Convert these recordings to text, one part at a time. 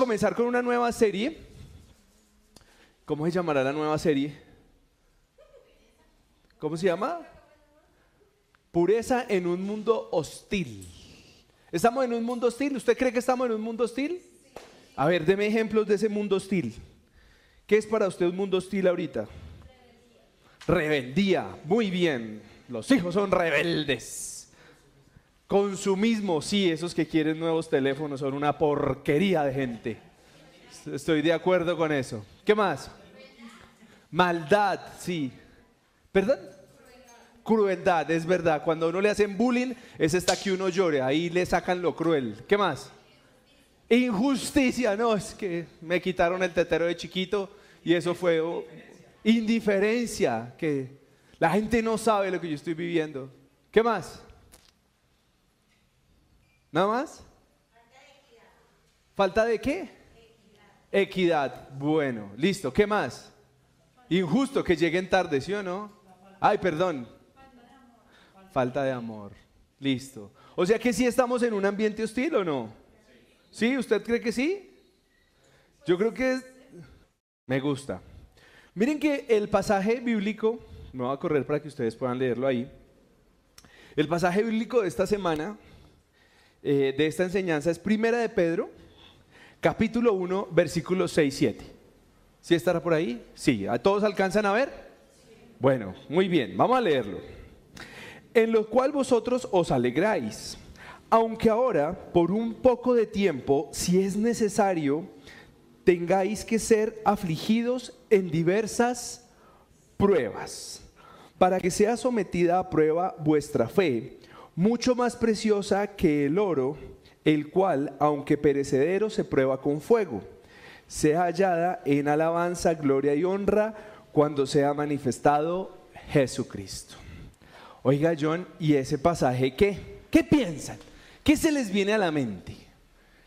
comenzar con una nueva serie. ¿Cómo se llamará la nueva serie? ¿Cómo se llama? Pureza en un mundo hostil. ¿Estamos en un mundo hostil? ¿Usted cree que estamos en un mundo hostil? A ver, deme ejemplos de ese mundo hostil. ¿Qué es para usted un mundo hostil ahorita? Rebeldía. Muy bien. Los hijos son rebeldes. Consumismo. Sí, esos que quieren nuevos teléfonos son una porquería de gente. Estoy de acuerdo con eso. ¿Qué más? Maldad. Sí. ¿Perdón? Crueldad, es verdad. Cuando uno le hacen bullying, es hasta que uno llore. Ahí le sacan lo cruel. ¿Qué más? Injusticia. No, es que me quitaron el tetero de chiquito y eso fue oh, indiferencia, que la gente no sabe lo que yo estoy viviendo. ¿Qué más? ¿Nada más? ¿Falta de qué? Equidad. Bueno, listo. ¿Qué más? Injusto que lleguen tarde, ¿sí o no? Ay, perdón. Falta de amor. Listo. O sea que sí estamos en un ambiente hostil o no? ¿Sí? ¿Usted cree que sí? Yo creo que me gusta. Miren que el pasaje bíblico, me voy a correr para que ustedes puedan leerlo ahí. El pasaje bíblico de esta semana, eh, de esta enseñanza, es Primera de Pedro, capítulo 1, versículos 6, 7. ¿Sí estará por ahí? Sí. ¿A todos alcanzan a ver? Bueno, muy bien, vamos a leerlo. En lo cual vosotros os alegráis, aunque ahora, por un poco de tiempo, si es necesario, tengáis que ser afligidos en diversas pruebas, para que sea sometida a prueba vuestra fe, mucho más preciosa que el oro, el cual, aunque perecedero, se prueba con fuego, sea hallada en alabanza, gloria y honra cuando sea manifestado Jesucristo. Oiga John, ¿y ese pasaje qué? ¿Qué piensan? ¿Qué se les viene a la mente?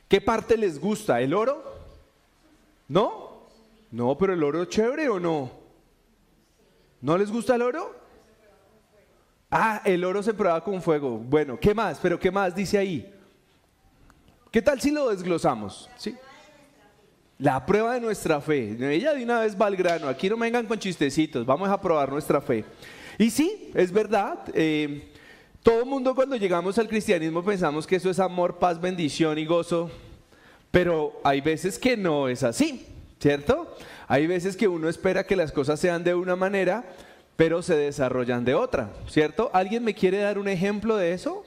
¿Qué parte les gusta? ¿El oro? ¿No? No, pero el oro chévere o no? ¿No les gusta el oro? Ah, el oro se prueba con fuego. Bueno, ¿qué más? Pero ¿qué más dice ahí? ¿Qué tal si lo desglosamos? ¿Sí? La prueba de nuestra fe. Ella de una vez va al grano. Aquí no vengan con chistecitos. Vamos a probar nuestra fe. Y sí, es verdad. Eh, todo mundo cuando llegamos al cristianismo pensamos que eso es amor, paz, bendición y gozo. Pero hay veces que no es así, ¿cierto? Hay veces que uno espera que las cosas sean de una manera, pero se desarrollan de otra, ¿cierto? ¿Alguien me quiere dar un ejemplo de eso?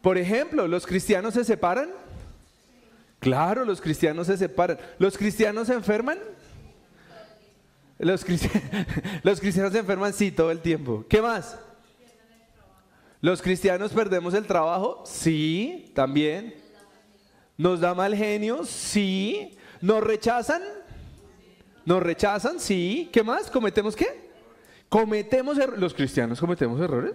Por ejemplo, ¿los cristianos se separan? Claro, los cristianos se separan. ¿Los cristianos se enferman? Los, los cristianos se enferman, sí, todo el tiempo. ¿Qué más? ¿Los cristianos perdemos el trabajo? Sí, también. ¿Nos da mal genio? Sí. ¿Nos rechazan? ¿Nos rechazan? Sí. ¿Qué más? ¿Cometemos qué? ¿Cometemos errores? ¿Los cristianos cometemos errores?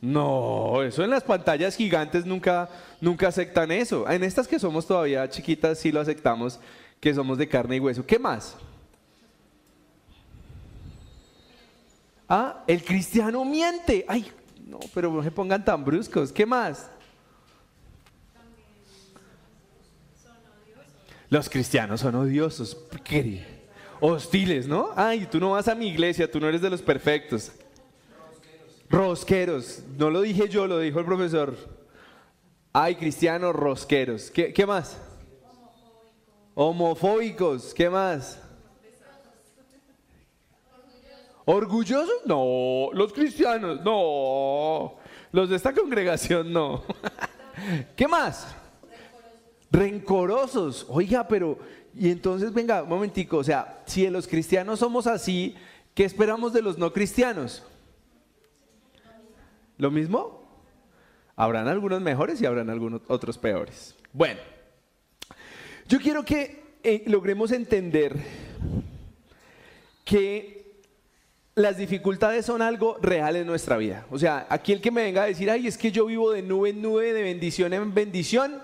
No, eso en las pantallas gigantes nunca, nunca aceptan eso. En estas que somos todavía chiquitas sí lo aceptamos, que somos de carne y hueso. ¿Qué más? Ah, el cristiano miente. Ay, no, pero no se pongan tan bruscos. ¿Qué más? Los cristianos son odiosos. ¿Qué? Hostiles, ¿no? Ay, tú no vas a mi iglesia, tú no eres de los perfectos. Rosqueros. No lo dije yo, lo dijo el profesor. Ay, cristianos rosqueros. ¿Qué, qué más? Homofóbicos. ¿Qué más? ¿Orgullosos? No. Los cristianos, no. Los de esta congregación, no. ¿Qué más? Rencorosos. Oiga, pero, y entonces, venga, un momentico, o sea, si los cristianos somos así, ¿qué esperamos de los no cristianos? ¿Lo mismo? Habrán algunos mejores y habrán algunos otros peores. Bueno, yo quiero que eh, logremos entender que las dificultades son algo real en nuestra vida. O sea, aquí el que me venga a decir, ay, es que yo vivo de nube en nube, de bendición en bendición,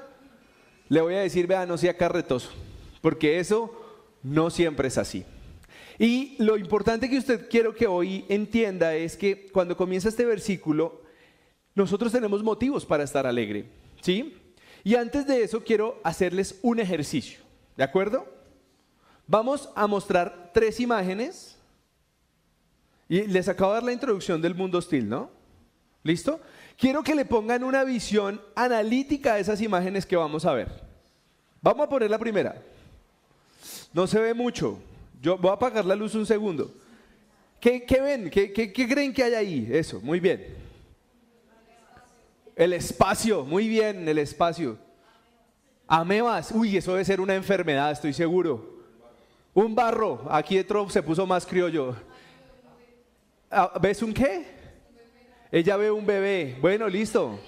le voy a decir, vea, no sea carretoso, porque eso no siempre es así. Y lo importante que usted quiero que hoy entienda es que cuando comienza este versículo, nosotros tenemos motivos para estar alegre, ¿sí? Y antes de eso quiero hacerles un ejercicio, ¿de acuerdo? Vamos a mostrar tres imágenes y les acabo de dar la introducción del mundo hostil, ¿no? ¿Listo? Quiero que le pongan una visión analítica a esas imágenes que vamos a ver. Vamos a poner la primera. No se ve mucho. Yo voy a apagar la luz un segundo. ¿Qué, ven? ¿Qué, ¿Qué, creen que hay ahí? Eso, muy bien. El espacio, muy bien, el espacio. Amebas, uy, eso debe ser una enfermedad, estoy seguro. Un barro, aquí dentro se puso más criollo. Ah, ¿Ves un qué? Ella ve un bebé. Bueno, listo.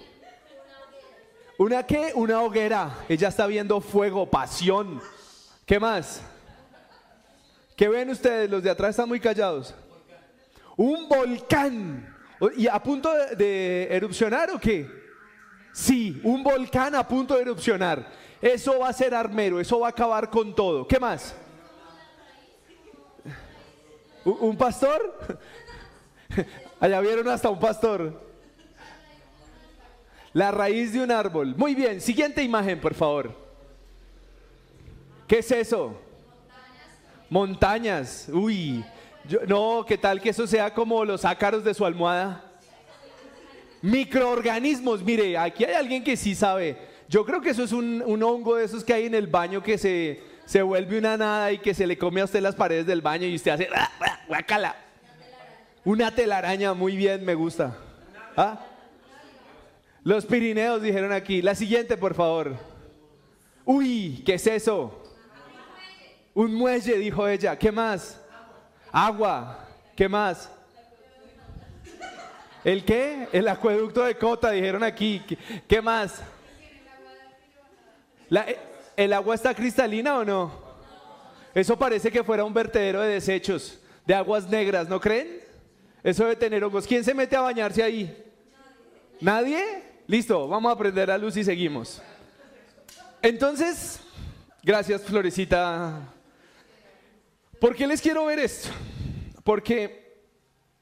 ¿Una qué? Una hoguera. Ella está viendo fuego, pasión. ¿Qué más? ¿Qué ven ustedes? Los de atrás están muy callados. Un volcán. ¿Y a punto de, erupcionar o qué? Sí, un volcán a punto de erupcionar. Eso va a ser armero, eso va a acabar con todo. ¿Qué más? ¿Un pastor? Allá vieron hasta un pastor. La raíz de un árbol. Muy bien, siguiente imagen, por favor. ¿Qué es eso? Montañas. Uy, no, ¿qué tal que eso sea como los ácaros de su almohada? Microorganismos, mire, aquí hay alguien que sí sabe. Yo creo que eso es un, hongo de esos que hay en el baño que se, se, vuelve una nada y que se le come a usted las paredes del baño y usted hace ¡ah, ah, guacala. Una telaraña, muy bien, me gusta. ¿Ah? Los Pirineos dijeron aquí. La siguiente, por favor. Uy, ¿qué es eso? Un muelle, dijo ella. ¿Qué más? Agua. ¿Qué más? ¿El qué? El acueducto de Cota, dijeron aquí. ¿Qué, más? ¿El agua está cristalina o no? Eso parece que fuera un vertedero de desechos, de aguas negras, ¿no creen? Eso debe tener hongos. ¿Quién se mete a bañarse ahí? ¿Nadie? Listo, vamos a prender la luz y seguimos. Entonces, gracias Florecita. ¿Por qué les quiero ver esto? Porque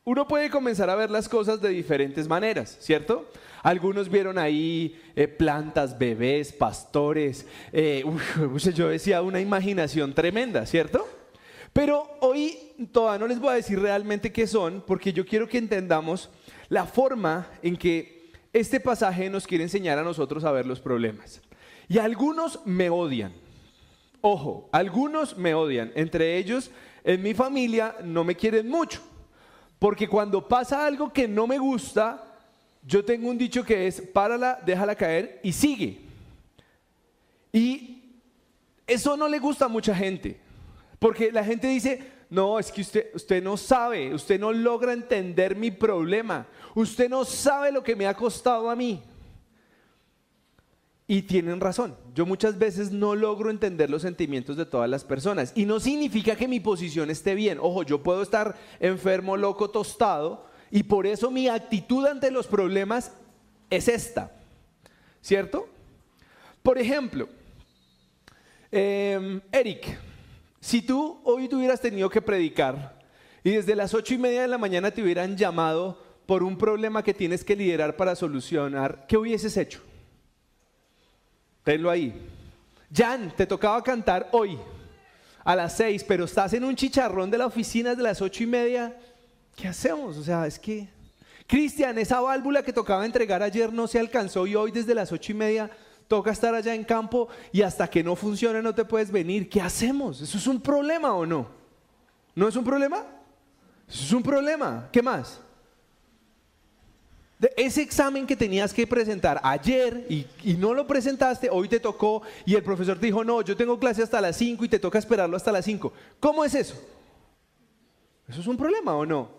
uno puede comenzar a ver las cosas de diferentes maneras, ¿cierto? Algunos vieron ahí eh, plantas, bebés, pastores. Eh, yo decía una imaginación tremenda, ¿cierto? Pero hoy todavía no les voy a decir realmente qué son, porque yo quiero que entendamos la forma en que este pasaje nos quiere enseñar a nosotros a ver los problemas. Y algunos me odian. Ojo, algunos me odian. Entre ellos, en mi familia no me quieren mucho. Porque cuando pasa algo que no me gusta, yo tengo un dicho que es, párala, déjala caer y sigue. Y eso no le gusta a mucha gente. Porque la gente dice, no, es que usted, usted no sabe, usted no logra entender mi problema, usted no sabe lo que me ha costado a mí. Y tienen razón, yo muchas veces no logro entender los sentimientos de todas las personas. Y no significa que mi posición esté bien. Ojo, yo puedo estar enfermo, loco, tostado, y por eso mi actitud ante los problemas es esta. ¿Cierto? Por ejemplo, eh, Eric, si tú hoy hubieras tenido que predicar y desde las ocho y media de la mañana te hubieran llamado por un problema que tienes que liderar para solucionar, ¿qué hubieses hecho? Tenlo ahí. Jan, te tocaba cantar hoy a las seis, pero estás en un chicharrón de la oficina de las ocho y media. ¿Qué hacemos? O sea, es que... Cristian, esa válvula que tocaba entregar ayer no se alcanzó y hoy desde las ocho y media toca estar allá en campo y hasta que no funcione no te puedes venir. ¿Qué hacemos? ¿Eso es un problema o no? ¿No es un problema? Eso es un problema. ¿Qué más? Ese examen que tenías que presentar ayer y, y, no lo presentaste, hoy te tocó y el profesor te dijo, no, yo tengo clase hasta las 5 y te toca esperarlo hasta las 5. ¿Cómo es eso? ¿Eso es un problema o no?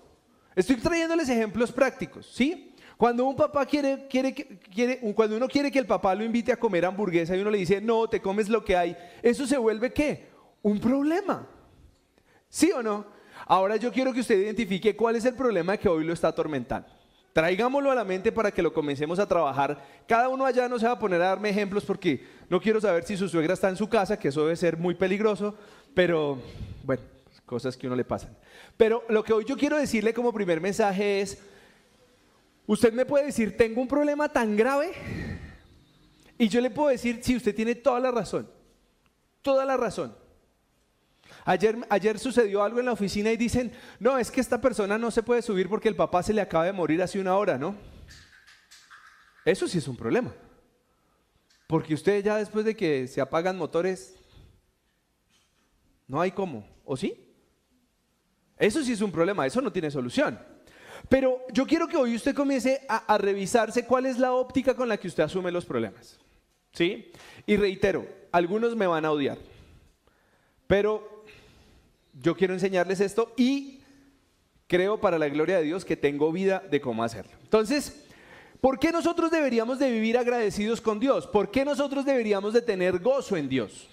Estoy trayéndoles ejemplos prácticos, ¿sí? Cuando un papá quiere, quiere, quiere, cuando uno quiere que el papá lo invite a comer hamburguesa y uno le dice, no, te comes lo que hay, eso se vuelve qué? Un problema. ¿Sí o no? Ahora yo quiero que usted identifique cuál es el problema que hoy lo está atormentando. Traigámoslo a la mente para que lo comencemos a trabajar. Cada uno allá no se va a poner a darme ejemplos porque no quiero saber si su suegra está en su casa, que eso debe ser muy peligroso, pero bueno, cosas que uno le pasan. Pero lo que hoy yo quiero decirle como primer mensaje es, Usted me puede decir, tengo un problema tan grave Y yo le puedo decir, sí, usted tiene toda la razón, toda la razón. Ayer, ayer sucedió algo en la oficina y dicen, no, es que esta persona no se puede subir porque el papá se le acaba de morir hace una hora, ¿no? Eso sí es un problema. Porque usted ya después de que se apagan motores, no hay cómo, ¿o sí? Eso sí es un problema, eso no tiene solución. Pero yo quiero que hoy usted comience a, a, revisarse cuál es la óptica con la que usted asume los problemas. ¿Sí? Y reitero, algunos me van a odiar. Pero yo quiero enseñarles esto y creo para la gloria de Dios que tengo vida de cómo hacerlo. Entonces, ¿por qué nosotros deberíamos de vivir agradecidos con Dios? ¿Por qué nosotros deberíamos de tener gozo en Dios?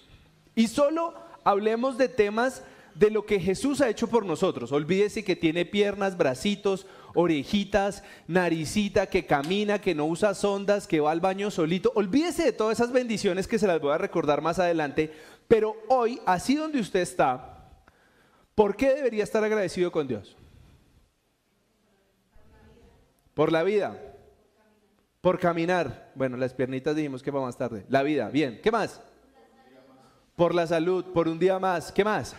Y solo hablemos de temas de lo que Jesús ha hecho por nosotros. Olvídese que tiene piernas, bracitos, orejitas, naricita, que camina, que no usa sondas, que va al baño solito. Olvídese de todas esas bendiciones que se las voy a recordar más adelante. Pero hoy, así donde usted está, ¿por qué debería estar agradecido con Dios? Por la vida. Por caminar. Bueno, las piernitas dijimos que va más tarde. La vida, bien. ¿Qué más? Por la salud, por un día más. ¿Qué más?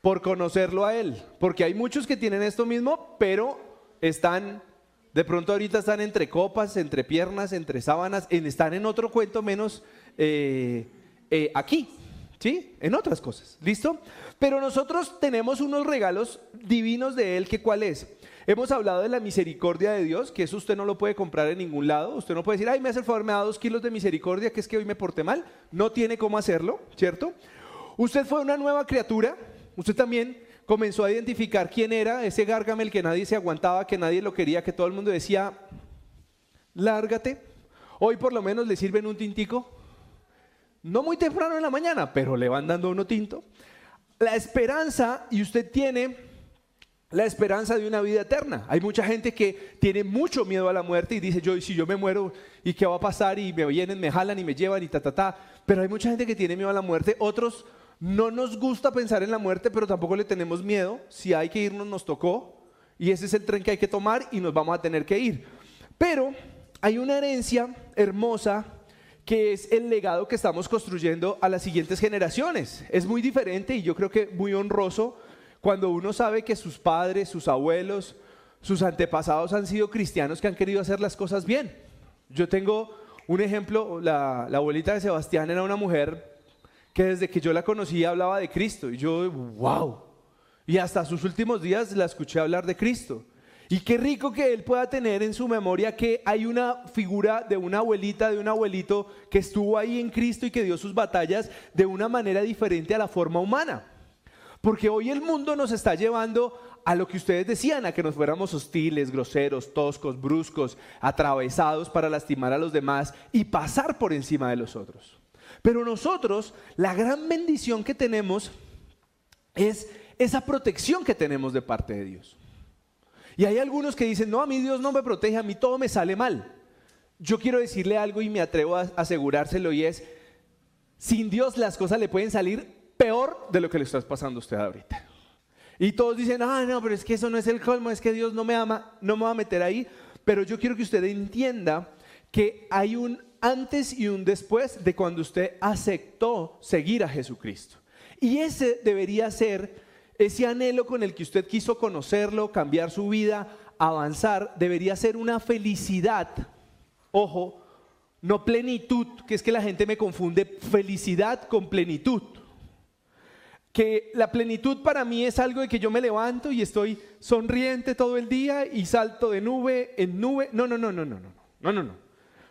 por conocerlo a Él. Porque hay muchos que tienen esto mismo, pero están, de pronto ahorita están entre copas, entre piernas, entre sábanas, están en otro cuento menos eh, eh, aquí, ¿sí? En otras cosas, ¿listo? Pero nosotros tenemos unos regalos divinos de Él, que cuál es? Hemos hablado de la misericordia de Dios, que eso usted no lo puede comprar en ningún lado. Usted no puede decir, ay, me hace el favor, me da dos kilos de misericordia, que es que hoy me porté mal. No tiene cómo hacerlo, ¿cierto? Usted fue una nueva criatura, Usted también comenzó a identificar quién era ese Gargamel que nadie se aguantaba, que nadie lo quería, que todo el mundo decía, lárgate. Hoy por lo menos le sirven un tintico. No muy temprano en la mañana, pero le van dando uno tinto. La esperanza, y usted tiene la esperanza de una vida eterna. Hay mucha gente que tiene mucho miedo a la muerte y dice, yo, si yo me muero, ¿y qué va a pasar? Y me vienen, me jalan y me llevan y ta, ta, ta. Pero hay mucha gente que tiene miedo a la muerte. Otros no nos gusta pensar en la muerte, pero tampoco le tenemos miedo. Si hay que irnos, nos tocó. Y ese es el tren que hay que tomar y nos vamos a tener que ir. Pero hay una herencia hermosa que es el legado que estamos construyendo a las siguientes generaciones. Es muy diferente y yo creo que muy honroso cuando uno sabe que sus padres, sus abuelos, sus antepasados han sido cristianos que han querido hacer las cosas bien. Yo tengo un ejemplo, la, abuelita de Sebastián era una mujer que desde que yo la conocí hablaba de Cristo. Y yo, wow. Y hasta sus últimos días la escuché hablar de Cristo. Y qué rico que él pueda tener en su memoria que hay una figura de una abuelita, de un abuelito que estuvo ahí en Cristo y que dio sus batallas de una manera diferente a la forma humana. Porque hoy el mundo nos está llevando a lo que ustedes decían, a que nos fuéramos hostiles, groseros, toscos, bruscos, atravesados para lastimar a los demás y pasar por encima de los otros. Pero nosotros, la gran bendición que tenemos es esa protección que tenemos de parte de Dios. Y hay algunos que dicen, no, a mí Dios no me protege, a mí todo me sale mal. Yo quiero decirle algo y me atrevo a asegurárselo y es, sin Dios las cosas le pueden salir peor de lo que le está pasando a usted ahorita. Y todos dicen, ah, no, pero es que eso no es el colmo, es que Dios no me ama, no me va a meter ahí. Pero yo quiero que usted entienda que hay un antes y un después de cuando usted aceptó seguir a Jesucristo. Y ese debería ser ese anhelo con el que usted quiso conocerlo, cambiar su vida, avanzar, debería ser una felicidad. Ojo, no plenitud, que es que la gente me confunde felicidad con plenitud. Que la plenitud para mí es algo de que yo me levanto y estoy sonriente todo el día y salto de nube en nube. No, no, no, no, no, no, no, no, no.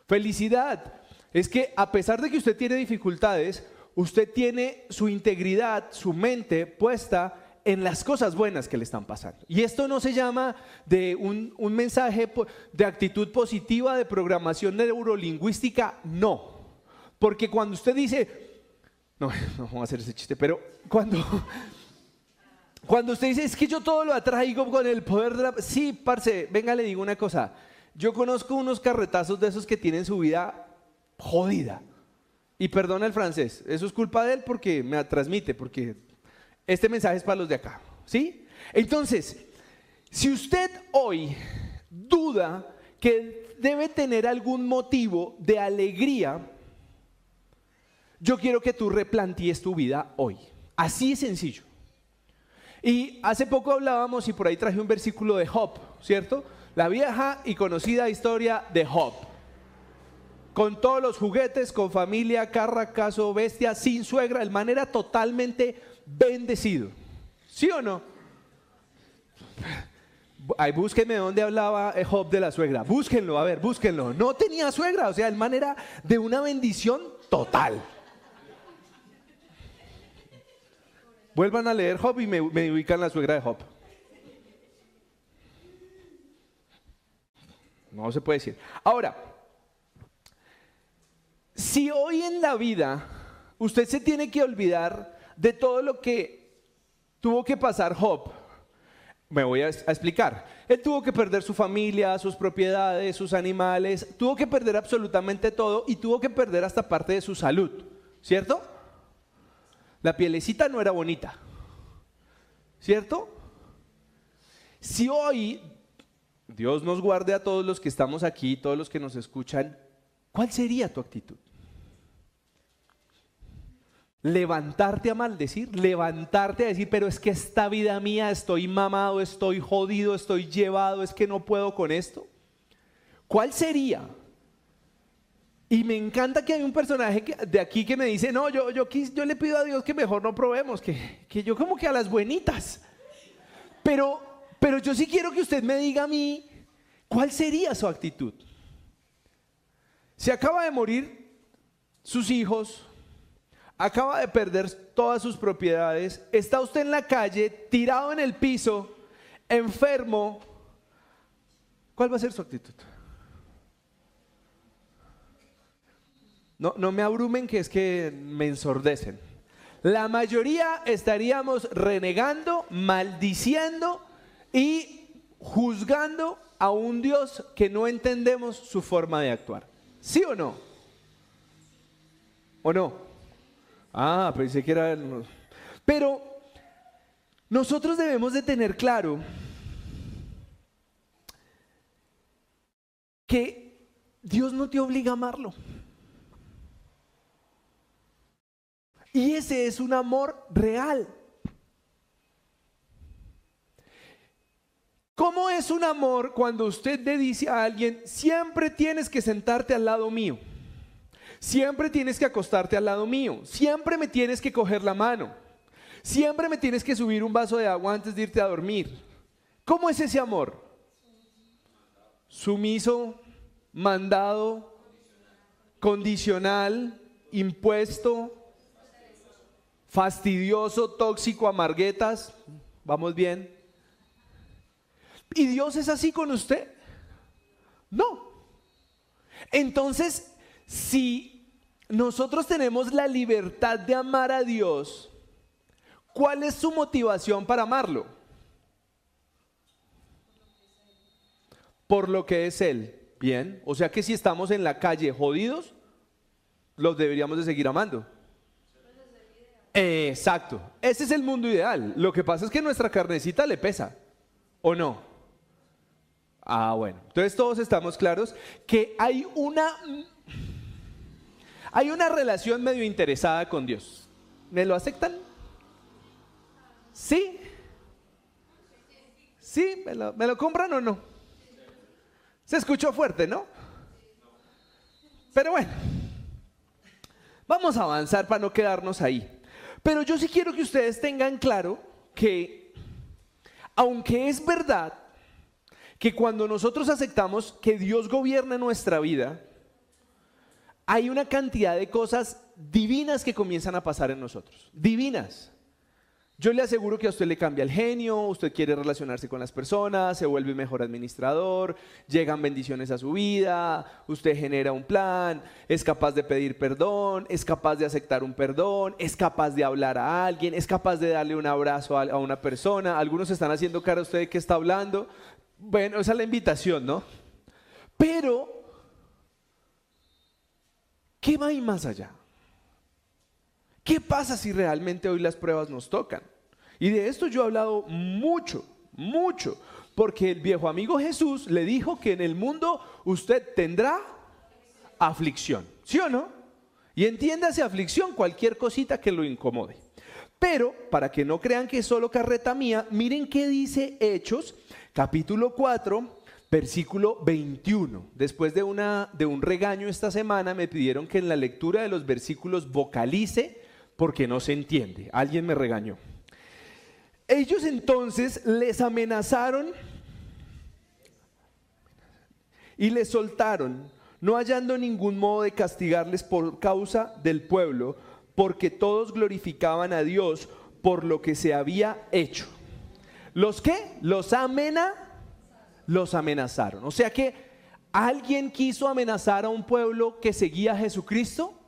Felicidad es que a pesar de que usted tiene dificultades, usted tiene su integridad, su mente puesta en las cosas buenas que le están pasando. Y esto no se llama de un, mensaje de actitud positiva, de programación neurolingüística, no. Porque cuando usted dice, no, no vamos a hacer ese chiste, pero cuando, cuando usted dice, es que yo todo lo atraigo con el poder de la... Sí, parce, venga, le digo una cosa. Yo conozco unos carretazos de esos que tienen su vida jodida. Y perdona el francés, eso es culpa de él porque me transmite, porque este mensaje es para los de acá. ¿Sí? Entonces, si usted hoy duda que debe tener algún motivo de alegría, yo quiero que tú replantees tu vida hoy. Así de sencillo. Y hace poco hablábamos y por ahí traje un versículo de Job, ¿cierto? La vieja y conocida historia de Job. Con todos los juguetes, con familia, carra, caso, bestia, sin suegra, el man era totalmente bendecido. ¿Sí o no? Ay, búsquenme dónde hablaba Job de la suegra. Búsquenlo, a ver, búsquenlo. No tenía suegra, o sea, el man era de una bendición total. Vuelvan a leer Job y me, ubican la suegra de Job. No se puede decir. Ahora, si hoy en la vida usted se tiene que olvidar de todo lo que tuvo que pasar Job, me voy a, explicar. Él tuvo que perder su familia, sus propiedades, sus animales, tuvo que perder absolutamente todo y tuvo que perder hasta parte de su salud, ¿cierto? La pielecita no era bonita. ¿Cierto? Si hoy Dios nos guarde a todos los que estamos aquí, todos los que nos escuchan, ¿cuál sería tu actitud? Levantarte a maldecir, levantarte a decir, pero es que esta vida mía estoy mamado, estoy jodido, estoy llevado, es que no puedo con esto. ¿Cuál sería? Y me encanta que hay un personaje de aquí que me dice, no, yo, yo, yo le pido a Dios que mejor no probemos, que, que yo como que a las buenitas. Pero, pero yo sí quiero que usted me diga a mí, ¿cuál sería su actitud? Se acaba de morir sus hijos, acaba de perder todas sus propiedades, está usted en la calle, tirado en el piso, enfermo, ¿cuál va a ser su actitud? No, no me abrumen que es que me ensordecen. La mayoría estaríamos renegando, maldiciendo y juzgando a un Dios que no entendemos su forma de actuar. ¿Sí o no? ¿O no? Ah, pensé que era... Pero nosotros debemos de tener claro que Dios no te obliga a amarlo. Y ese es un amor real. ¿Cómo es un amor cuando usted le dice a alguien, siempre tienes que sentarte al lado mío? Siempre tienes que acostarte al lado mío. Siempre me tienes que coger la mano. Siempre me tienes que subir un vaso de agua antes de irte a dormir. ¿Cómo es ese amor? Sumiso, mandado, condicional, impuesto, fastidioso, tóxico, amarguetas. ¿Vamos bien? ¿Y Dios es así con usted? No. Entonces, si nosotros tenemos la libertad de amar a Dios, ¿cuál es su motivación para amarlo? Por lo que es Él. Bien, o sea que si estamos en la calle jodidos, los deberíamos de seguir amando. Exacto. Ese es el mundo ideal. Lo que pasa es que nuestra carnecita le pesa. ¿O no? Ah, bueno. Entonces todos estamos claros que hay una hay una relación medio interesada con Dios. ¿Me lo aceptan? ¿Sí? ¿Sí? ¿Me lo, ¿Me lo compran o no? Se escuchó fuerte, ¿no? Pero bueno, vamos a avanzar para no quedarnos ahí. Pero yo sí quiero que ustedes tengan claro que, aunque es verdad que cuando nosotros aceptamos que Dios gobierna nuestra vida, hay una cantidad de cosas divinas que comienzan a pasar en nosotros. Divinas. Yo le aseguro que a usted le cambia el genio, usted quiere relacionarse con las personas, se vuelve mejor administrador, llegan bendiciones a su vida, usted genera un plan, es capaz de pedir perdón, es capaz de aceptar un perdón, es capaz de hablar a alguien, es capaz de darle un abrazo a, una persona. Algunos están haciendo cara a usted que está hablando. Bueno, esa es la invitación, ¿no? Pero, ¿qué va ahí más allá? ¿Qué pasa si realmente hoy las pruebas nos tocan? Y de esto yo he hablado mucho, mucho, porque el viejo amigo Jesús le dijo que en el mundo usted tendrá aflicción. ¿Sí o no? Y entiéndase aflicción cualquier cosita que lo incomode. Pero para que no crean que es solo carreta mía, miren qué dice Hechos, capítulo 4, versículo 21. Después de, una, de un regaño esta semana me pidieron que en la lectura de los versículos vocalice porque no se entiende. Alguien me regañó. Ellos entonces les amenazaron y les soltaron, no hallando ningún modo de castigarles por causa del pueblo, porque todos glorificaban a Dios por lo que se había hecho. ¿Los qué? Los amena, los amenazaron. O sea que alguien quiso amenazar a un pueblo que seguía a Jesucristo.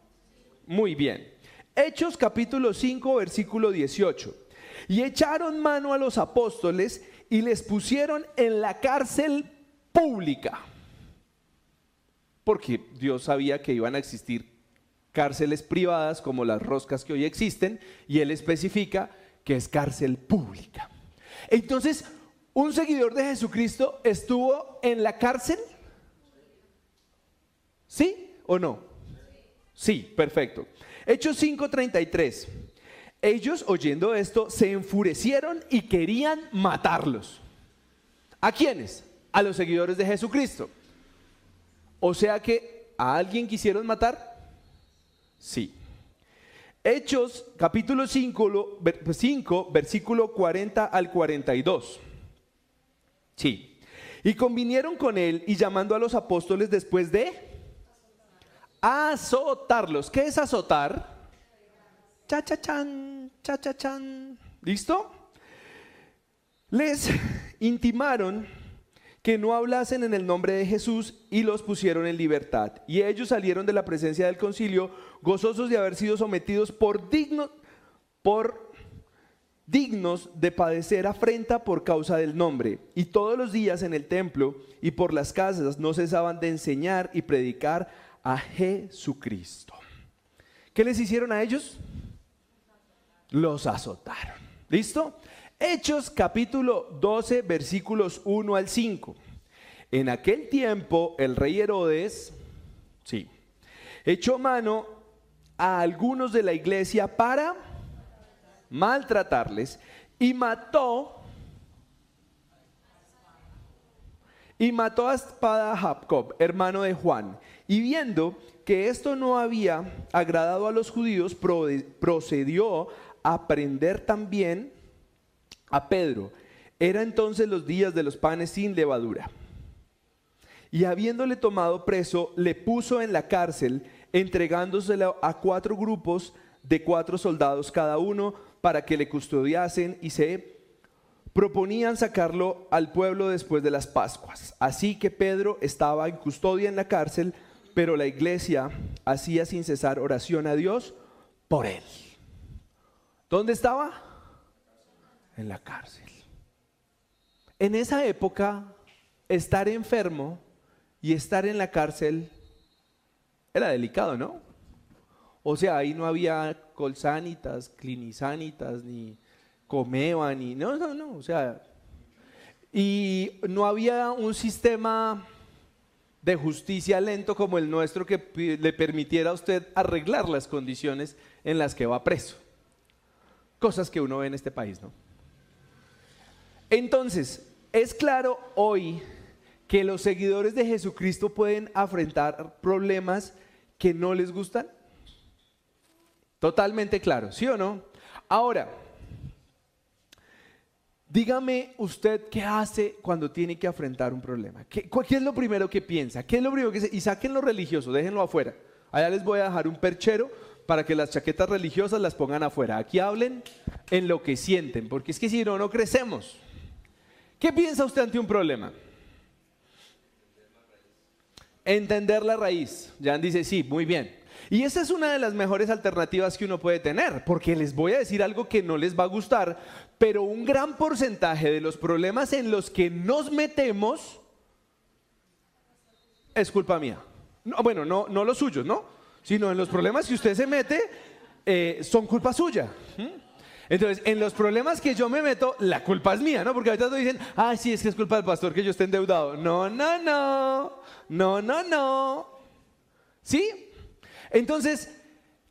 Muy bien. Hechos capítulo 5, versículo 18. Y echaron mano a los apóstoles y les pusieron en la cárcel pública. Porque Dios sabía que iban a existir cárceles privadas como las roscas que hoy existen, y él especifica que es cárcel pública. Entonces, un seguidor de Jesucristo estuvo en la cárcel. ¿Sí o no? Sí, perfecto. Hechos 5:33. Ellos, oyendo esto, se enfurecieron y querían matarlos. ¿A quiénes? A los seguidores de Jesucristo. O sea que a alguien quisieron matar. Sí. Hechos capítulo 5, 5, pues versículo 40 al 42. Sí. Y convinieron con él y llamando a los apóstoles después de azotarlos. ¿Qué es azotar? Cha cha chan, cha cha chan. ¿Listo? Les intimaron que no hablasen en el nombre de Jesús y los pusieron en libertad. Y ellos salieron de la presencia del concilio gozosos de haber sido sometidos por dignos, por dignos de padecer afrenta por causa del nombre. Y todos los días en el templo y por las casas no cesaban de enseñar y predicar a Jesucristo. ¿Qué les hicieron a ellos? Los azotaron. ¿Listo? Hechos capítulo 12 versículos 1 al 5. En aquel tiempo el rey Herodes, sí, echó mano a algunos de la iglesia para maltratarles y mató y mató a espada a Jacob, hermano de Juan. Y viendo que esto no había agradado a los judíos, procedió a prender también a Pedro. Era entonces los días de los panes sin levadura. Y habiéndole tomado preso, le puso en la cárcel, entregándoselo a cuatro grupos de cuatro soldados cada uno para que le custodiasen y se proponían sacarlo al pueblo después de las Pascuas. Así que Pedro estaba en custodia en la cárcel, pero la iglesia hacía sin cesar oración a Dios por él. ¿Dónde estaba? en la cárcel. En esa época, estar enfermo y estar en la cárcel era delicado, ¿no? O sea, ahí no había colsanitas, clinisanitas, ni comeva, ni... No, no, no, o sea... Y no había un sistema de justicia lento como el nuestro que le permitiera a usted arreglar las condiciones en las que va preso. Cosas que uno ve en este país, ¿no? Entonces, es claro hoy que los seguidores de Jesucristo pueden afrontar problemas que no les gustan. Totalmente claro, ¿sí o no? Ahora, dígame usted qué hace cuando tiene que afrontar un problema. ¿Qué, es lo primero que piensa? ¿Qué es lo primero que Y saquen lo religioso, déjenlo afuera. Allá les voy a dejar un perchero para que las chaquetas religiosas las pongan afuera. Aquí hablen en lo que sienten, porque es que si no, no crecemos. ¿Qué piensa usted ante un problema? Entender la raíz. Jan dice, sí, muy bien. Y esa es una de las mejores alternativas que uno puede tener, porque les voy a decir algo que no les va a gustar, pero un gran porcentaje de los problemas en los que nos metemos es culpa mía. bueno, no, no los suyos, ¿no? Sino en los problemas que usted se mete eh, son culpa suya. Entonces, en los problemas que yo me meto, la culpa es mía, ¿no? Porque ahorita todos dicen, ah, sí, es que es culpa del pastor que yo esté endeudado. No, no, no. No, no, no. ¿Sí? Entonces,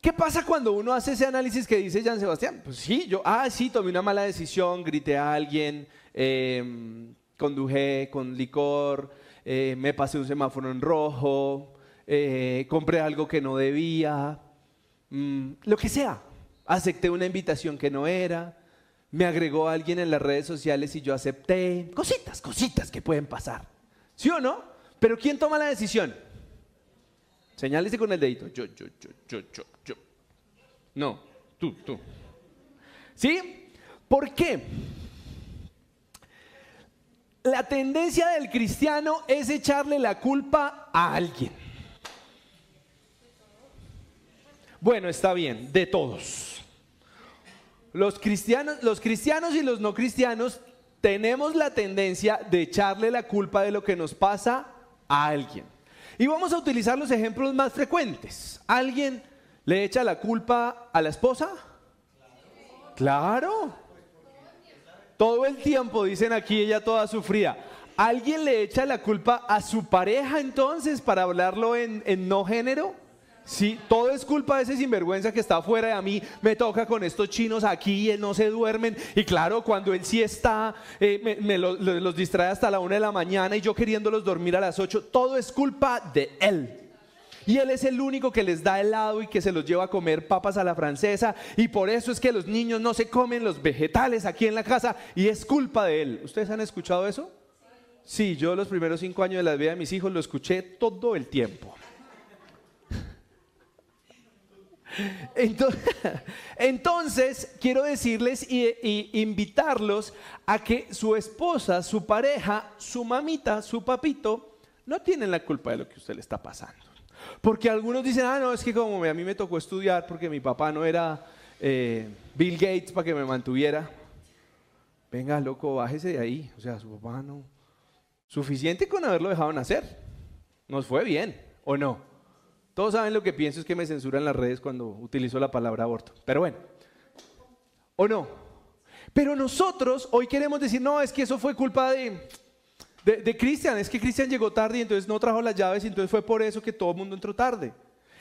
¿qué pasa cuando uno hace ese análisis que dice Jean Sebastián? Pues sí, yo, ah, sí, tomé una mala decisión, grité a alguien, em, conduje con licor, eh, me pasé un semáforo en rojo, eh, compré algo que no debía, mm, lo que sea acepté una invitación que no era, me agregó alguien en las redes sociales y yo acepté. Cositas, cositas que pueden pasar. ¿Sí o no? Pero ¿quién toma la decisión? Señálese con el dedito. Yo, yo, yo, yo, yo, yo. No, tú, tú. ¿Sí? ¿Por qué? La tendencia del cristiano es echarle la culpa a alguien. Bueno, está bien, de todos. Los cristianos, los cristianos y los no cristianos tenemos la tendencia de echarle la culpa de lo que nos pasa a alguien. Y vamos a utilizar los ejemplos más frecuentes. ¿Alguien le echa la culpa a la esposa? Claro. Todo el tiempo, dicen aquí, ella toda sufría. ¿Alguien le echa la culpa a su pareja entonces para hablarlo en, no género? Sí, todo es culpa de ese sinvergüenza que está afuera de mí. Me toca con estos chinos aquí y no se duermen. Y claro, cuando él sí está, eh, me, los distrae hasta la una de la mañana y yo queriéndolos dormir a las ocho. Todo es culpa de él. Y él es el único que les da helado y que se los lleva a comer papas a la francesa. Y por eso es que los niños no se comen los vegetales aquí en la casa. Y es culpa de él. ¿Ustedes han escuchado eso? Sí, yo los primeros cinco años de la vida de mis hijos lo escuché todo el tiempo. Entonces, quiero decirles y, invitarlos a que su esposa, su pareja, su mamita, su papito, no tienen la culpa de lo que usted le está pasando. Porque algunos dicen, ah, no, es que como a mí me tocó estudiar porque mi papá no era eh, Bill Gates para que me mantuviera. Venga, loco, bájese de ahí. O sea, su papá no. Suficiente con haberlo dejado nacer. Nos fue bien, ¿o no? Todos saben lo que pienso es que me censuran las redes cuando utilizo la palabra aborto. Pero bueno, ¿o no? Pero nosotros hoy queremos decir, no, es que eso fue culpa de, de, Cristian, es que Cristian llegó tarde y entonces no trajo las llaves y entonces fue por eso que todo el mundo entró tarde.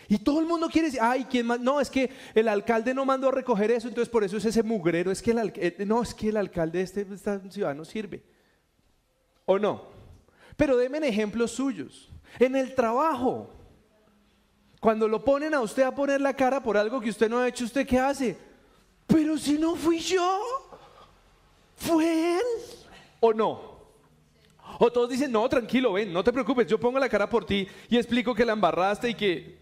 Y todo el mundo quiere decir, ay, ¿quién más? No, es que el alcalde no mandó a recoger eso, entonces por eso es ese mugrero, es que el, eh, no, es que el alcalde de este, esta ciudad no sirve. ¿O no? Pero denme ejemplos suyos. En el trabajo, cuando lo ponen a usted a poner la cara por algo que usted no ha hecho, ¿usted qué hace? Pero si no fui yo, fue él. ¿O no? O todos dicen, no, tranquilo, ven, no te preocupes, yo pongo la cara por ti y explico que la embarraste y que...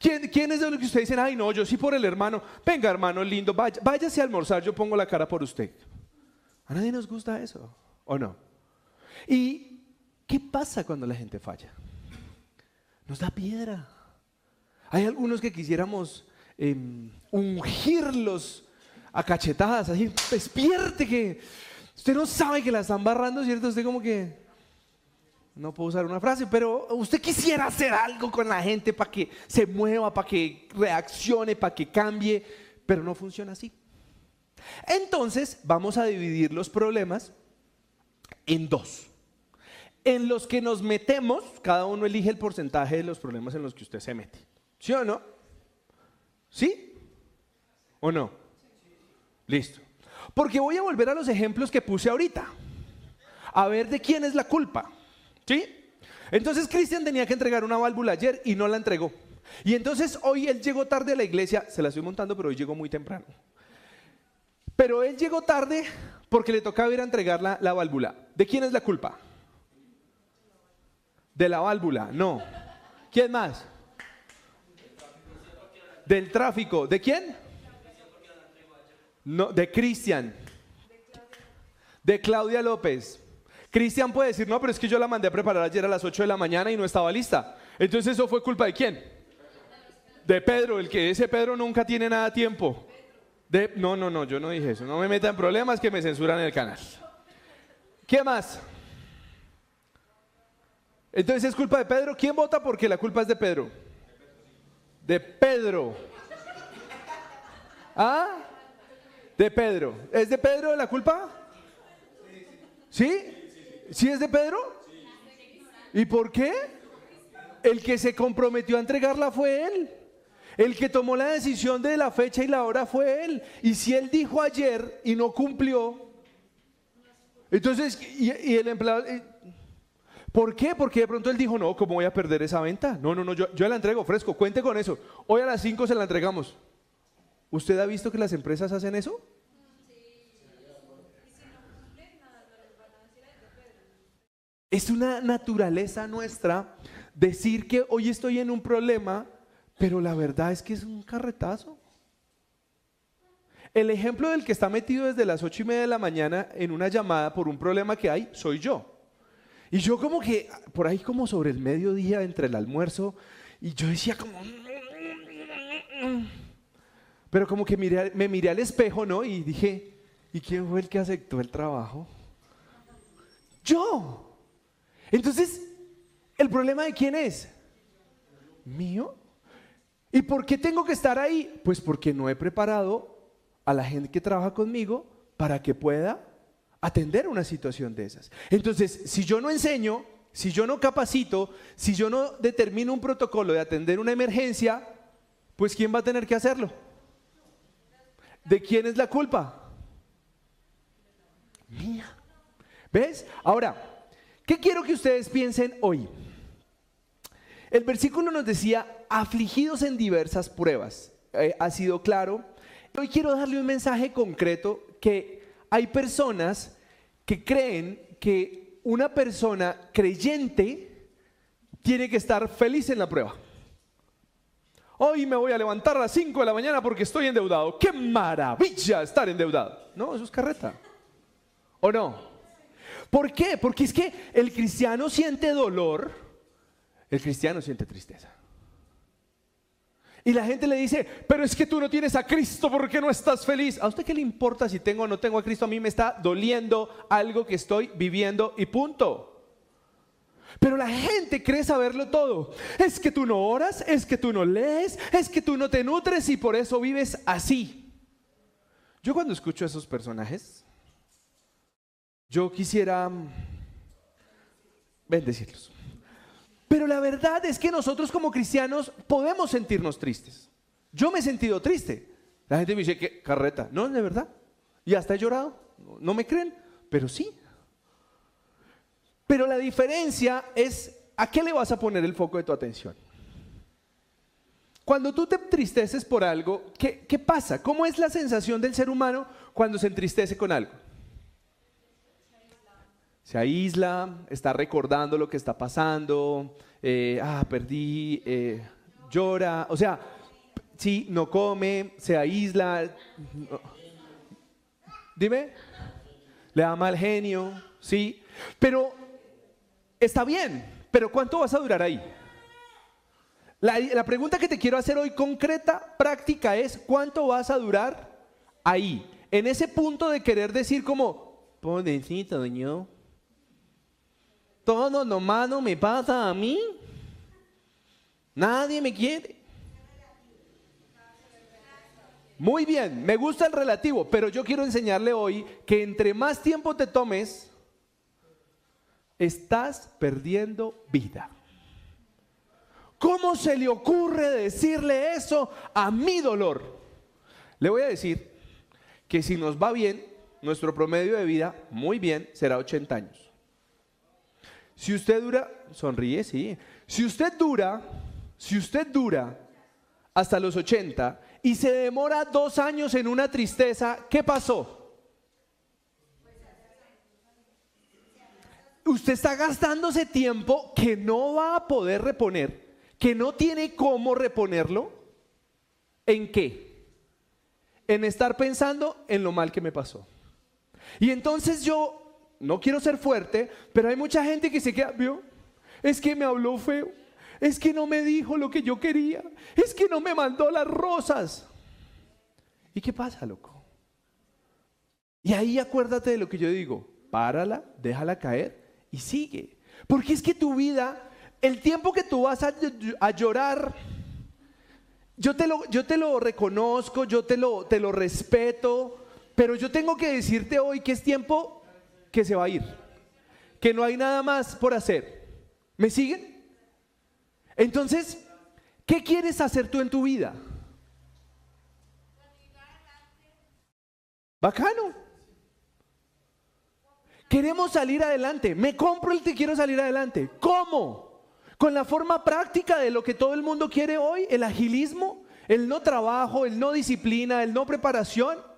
¿Quién, quién es de los que ustedes dicen, ay no, yo sí por el hermano? Venga, hermano lindo, vaya, váyase a almorzar, yo pongo la cara por usted. A nadie nos gusta eso, ¿o no? ¿Y qué pasa cuando la gente falla? Nos da piedra. Hay algunos que quisiéramos em, ungirlos a cachetadas, así, despierte que usted no sabe que la están barrando, ¿cierto? Usted como que, no puedo usar una frase, pero usted quisiera hacer algo con la gente para que se mueva, para que reaccione, para que cambie, pero no funciona así. Entonces vamos a dividir los problemas en dos en los que nos metemos, cada uno elige el porcentaje de los problemas en los que usted se mete. ¿Sí o no? ¿Sí? ¿O no? Listo. Porque voy a volver a los ejemplos que puse ahorita. A ver de quién es la culpa. ¿Sí? Entonces Cristian tenía que entregar una válvula ayer y no la entregó. Y entonces hoy él llegó tarde a la iglesia, se la estoy montando, pero hoy llegó muy temprano. Pero él llegó tarde porque le tocaba ir a entregar la, la válvula. ¿De quién es la culpa? De la válvula, no. ¿Quién más? Del tráfico. ¿De quién? No, de Cristian. De Claudia López. Cristian puede decir, no, pero es que yo la mandé a preparar ayer a las 8 de la mañana y no estaba lista. Entonces eso fue culpa de quién? De Pedro, el que ese Pedro nunca tiene nada tiempo. De, no, no, no, yo no dije eso. No me metan problemas que me censuran el canal. ¿Qué más? Entonces es culpa de Pedro. ¿Quién vota porque la culpa es de Pedro? De Pedro. ¿Ah? De Pedro. ¿Es de Pedro la culpa? ¿Sí? ¿Sí es de Pedro? ¿Y por qué? El que se comprometió a entregarla fue él. El que tomó la decisión de la fecha y la hora fue él. Y si él dijo ayer y no cumplió, entonces, y, el empleado, eh, ¿por qué? Porque de pronto él dijo, no, ¿cómo voy a perder esa venta? No, no, no, yo, yo la entrego fresco, cuente con eso. Hoy a las 5 se la entregamos. ¿Usted ha visto que las empresas hacen eso? Es una naturaleza nuestra decir que hoy estoy en un problema, pero la verdad es que es un carretazo. El ejemplo del que está metido desde las ocho y media de la mañana en una llamada por un problema que hay, soy yo. Y yo como que, por ahí como sobre el mediodía, entre el almuerzo, y yo decía como... Pero como que me miré al espejo, ¿no? Y dije, ¿y quién fue el que aceptó el trabajo? Yo. Entonces, ¿el problema de quién es? Mío. ¿Y por qué tengo que estar ahí? Pues porque no he preparado a la gente que trabaja conmigo para que pueda atender una situación de esas. Entonces, si yo no enseño, si yo no capacito, si yo no determino un protocolo de atender una emergencia, pues ¿quién va a tener que hacerlo? ¿De quién es la culpa? Mía. ¿Ves? Ahora, ¿Qué quiero que ustedes piensen hoy? El versículo nos decía, afligidos en diversas pruebas. Eh, ha sido claro. Hoy quiero darle un mensaje concreto que hay personas que creen que una persona creyente tiene que estar feliz en la prueba. Hoy me voy a levantar a las 5 de la mañana porque estoy endeudado. ¡Qué maravilla estar endeudado! No, eso es carreta. ¿O no? ¿Por qué? Porque es que el cristiano siente dolor, el cristiano siente tristeza. Y la gente le dice, pero es que tú no tienes a Cristo porque no estás feliz. ¿A usted qué le importa si tengo o no tengo a Cristo? A mí me está doliendo algo que estoy viviendo y punto. Pero la gente cree saberlo todo. Es que tú no oras, es que tú no lees, es que tú no te nutres y por eso vives así. Yo cuando escucho a esos personajes, yo quisiera bendecirlos. Pero la verdad es que nosotros como cristianos podemos sentirnos tristes. Yo me he sentido triste. La gente me dice que carreta. No, de verdad. Y hasta he llorado. No me creen, pero sí. Pero la diferencia es a qué le vas a poner el foco de tu atención. Cuando tú te entristeces por algo, ¿qué, ¿qué, pasa? ¿Cómo es la sensación del ser humano cuando se entristece con algo? Se aísla, está recordando lo que está pasando, eh, ah, perdí, eh, llora, o sea, sí, no come, se aísla. Dime, le da mal genio, sí, pero está bien, pero ¿cuánto vas a durar ahí? La, la pregunta que te quiero hacer hoy concreta, práctica, es ¿cuánto vas a durar ahí? En ese punto de querer decir como, pobrecito, doño, todo lo malo me pasa a mí. Nadie me quiere. Muy bien, me gusta el relativo, pero yo quiero enseñarle hoy que entre más tiempo te tomes, estás perdiendo vida. ¿Cómo se le ocurre decirle eso a mi dolor? Le voy a decir que si nos va bien, nuestro promedio de vida, muy bien, será 80 años. Si usted dura, sonríe, sí. Si usted dura, si usted dura hasta los 80 y se demora dos años en una tristeza, ¿qué pasó? Usted está gastándose tiempo que no va a poder reponer, que no tiene cómo reponerlo. ¿En qué? En estar pensando en lo mal que me pasó. Y entonces yo no quiero ser fuerte, pero hay mucha gente que se queda, ¿vio? Es que me habló feo, es que no me dijo lo que yo quería, es que no me mandó las rosas. ¿Y qué pasa, loco? Y ahí acuérdate de lo que yo digo, párala, déjala caer y sigue. Porque es que tu vida, el tiempo que tú vas a, llorar, yo te, lo, yo te lo reconozco, yo te lo, te lo respeto, Pero yo tengo que decirte hoy que es tiempo que se va a ir, que no hay nada más por hacer. ¿Me siguen? Entonces, ¿qué quieres hacer tú en tu vida? Bacano. Queremos salir adelante. Me compro el que quiero salir adelante. ¿Cómo? Con la forma práctica de lo que todo el mundo quiere hoy, el agilismo, el no trabajo, el no disciplina, el no preparación.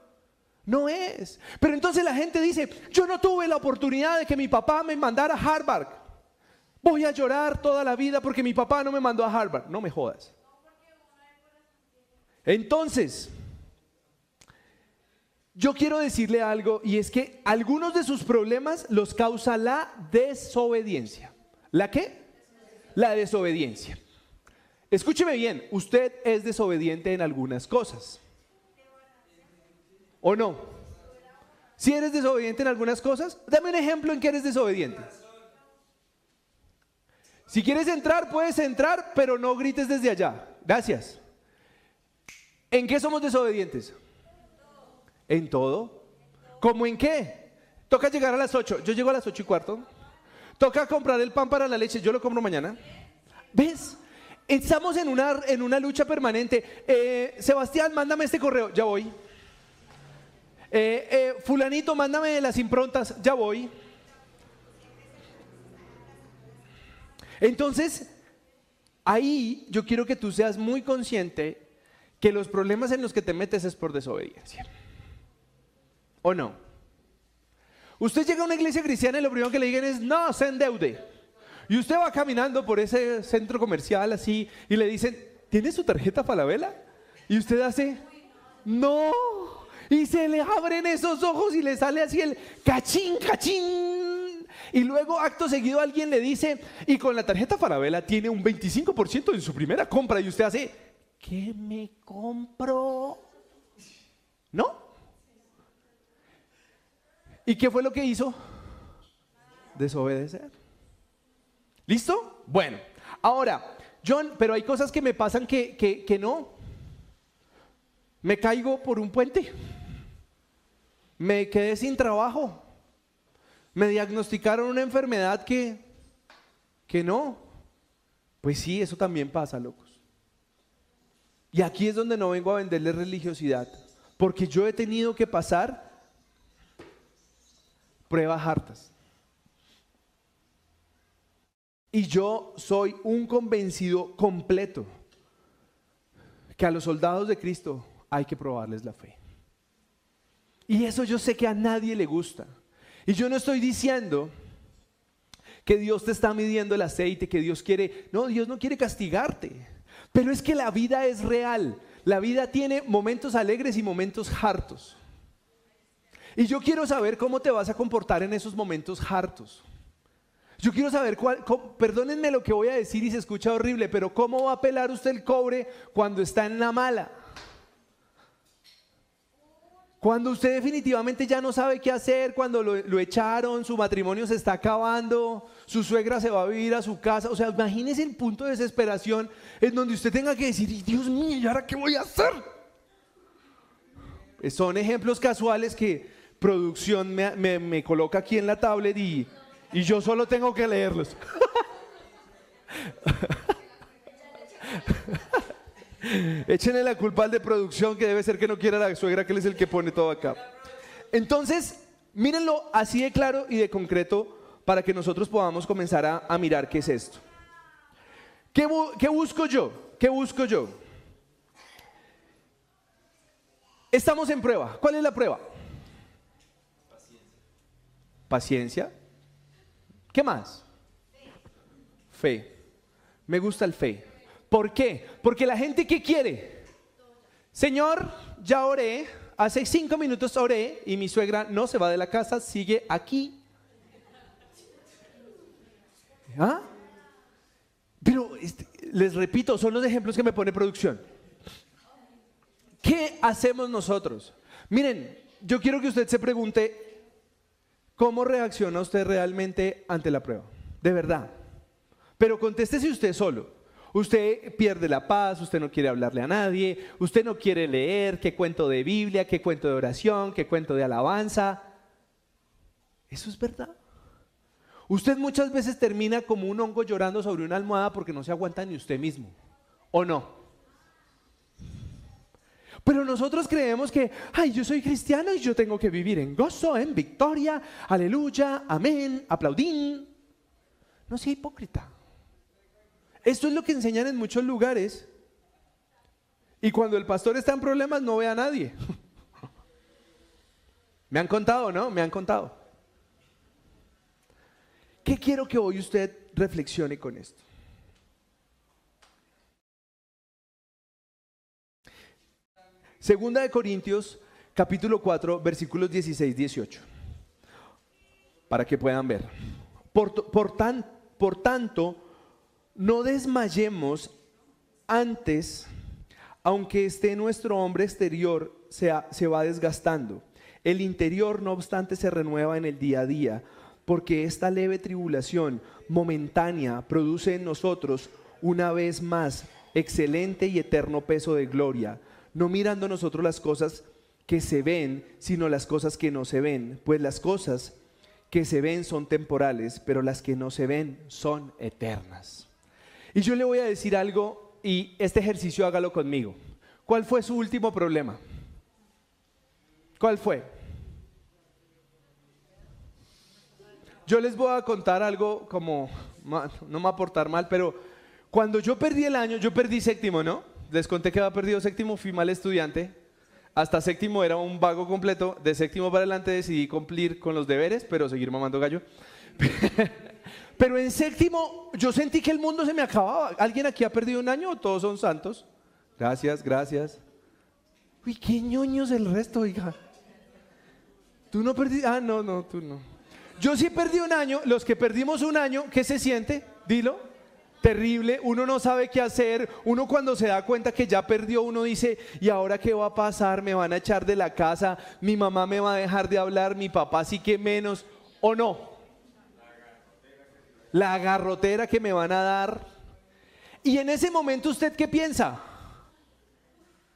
No es. Pero entonces la gente dice, yo no tuve la oportunidad de que mi papá me mandara a Harvard. Voy a llorar toda la vida porque mi papá no me mandó a Harvard. No me jodas. Entonces, yo quiero decirle algo y es que algunos de sus problemas los causa la desobediencia. ¿La qué? La desobediencia. Escúcheme bien, usted es desobediente en algunas cosas. ¿O no? Si eres desobediente en algunas cosas, dame un ejemplo en que eres desobediente. Si quieres entrar, puedes entrar, pero no grites desde allá. Gracias. ¿En qué somos desobedientes? En todo. ¿Cómo en qué? Toca llegar a las 8. Yo llego a las 8 y cuarto. Toca comprar el pan para la leche. Yo lo compro mañana. ¿Ves? Estamos en una, en una lucha permanente. Eh, Sebastián, mándame este correo. Ya voy. Eh, eh, fulanito, mándame las improntas. Ya voy. Entonces, ahí yo quiero que tú seas muy consciente que los problemas en los que te metes es por desobediencia. ¿O no? Usted llega a una iglesia cristiana y lo primero que le digan es, no, se endeude. Y usted va caminando por ese centro comercial así y le dicen, ¿tiene su tarjeta Falabella? Y usted hace, no. Y se le abren esos ojos y le sale así el cachín, cachín. Y luego, acto seguido, alguien le dice, y con la tarjeta Falabella tiene un 25% en su primera compra. Y usted hace, ¿qué me compro? ¿No? ¿Y qué fue lo que hizo? Desobedecer. ¿Listo? Bueno, ahora, John, pero hay cosas que me pasan que, que, no. Me caigo por un puente. Me quedé sin trabajo. Me diagnosticaron una enfermedad que, que no. Pues sí, eso también pasa, locos. Y aquí es donde no vengo a venderle religiosidad. Porque yo he tenido que pasar pruebas hartas. Y yo soy un convencido completo que a los soldados de Cristo hay que probarles la fe. Y eso yo sé que a nadie le gusta. Y yo no estoy diciendo que Dios te está midiendo el aceite, que Dios quiere... No, Dios no quiere castigarte. Pero es que la vida es real. La vida tiene momentos alegres y momentos hartos. Y yo quiero saber cómo te vas a comportar en esos momentos hartos. Yo quiero saber cuál, perdónenme lo que voy a decir y se escucha horrible, pero ¿cómo va a pelar usted el cobre cuando está en la mala? Cuando usted definitivamente ya no sabe qué hacer, cuando lo, echaron, su matrimonio se está acabando, su suegra se va a vivir a su casa. O sea, imagínese el punto de desesperación en donde usted tenga que decir, Dios mío, ¿y ahora qué voy a hacer? Son ejemplos casuales que producción me, coloca aquí en la tablet y, y yo solo tengo que leerlos. Échenle la culpa al de producción que debe ser que no quiera la suegra que él es el que pone todo acá. Entonces, mírenlo así de claro y de concreto para que nosotros podamos comenzar a, mirar qué es esto. ¿Qué, ¿Qué busco yo? ¿Qué busco yo? Estamos en prueba. ¿Cuál es la prueba? Paciencia. ¿Qué más? Fe. Me gusta el fe. ¿Por qué? Porque la gente que quiere, Señor, ya oré, hace cinco minutos oré y mi suegra no se va de la casa, sigue aquí. ¿Ah? Pero este, les repito, son los ejemplos que me pone producción. ¿Qué hacemos nosotros? Miren, yo quiero que usted se pregunte, ¿Cómo reacciona usted realmente ante la prueba? De verdad. Pero contéstese usted solo. Usted pierde la paz, usted no quiere hablarle a nadie, usted no quiere leer qué cuento de Biblia, qué cuento de oración, qué cuento de alabanza. Eso es verdad. Usted muchas veces termina como un hongo llorando sobre una almohada porque no se aguanta ni usted mismo. ¿O no? Pero nosotros creemos que, ay, yo soy cristiano y yo tengo que vivir en gozo, en victoria, aleluya, amén, aplaudín. No sea hipócrita. Esto es lo que enseñan en muchos lugares. Y cuando el pastor está en problemas no ve a nadie. Me han contado, ¿no? Me han contado. ¿Qué quiero que hoy usted reflexione con esto? Segunda de Corintios, capítulo 4, versículos 16, 18. Para que puedan ver. Por, por, tan, por tanto, no desmayemos antes, aunque esté nuestro hombre exterior, se va desgastando. El interior, no obstante, se renueva en el día a día porque esta leve tribulación momentánea produce en nosotros una vez más excelente y eterno peso de gloria, no mirando nosotros las cosas que se ven, sino las cosas que no se ven, pues las cosas que se ven son temporales, pero las que no se ven son eternas. Y yo le voy a decir algo y este ejercicio hágalo conmigo. ¿Cuál fue su último problema? ¿Cuál fue? Yo les voy a contar algo como, no me a aportar mal, pero cuando yo perdí el año, yo perdí séptimo, ¿no? Les conté que había perdido séptimo, fui mal estudiante. Hasta séptimo era un vago completo. De séptimo para adelante decidí cumplir con los deberes, pero seguir mamando gallo. pero en séptimo yo sentí que el mundo se me acababa. ¿Alguien aquí ha perdido un año o todos son santos? Gracias, gracias. Uy, qué ñoños el resto, hija. Tú no perdiste. Ah, no, no, tú no. Yo sí perdí un año, los que perdimos un año, ¿qué se siente? Dilo. Terrible, uno no sabe qué hacer, uno cuando se da cuenta que ya perdió, uno dice, ¿y ahora qué va a pasar? ¿Me van a echar de la casa? ¿Mi mamá me va a dejar de hablar? ¿Mi papá sí que menos? ¿O no? La garrotera que me van a dar. Y en ese momento usted qué piensa?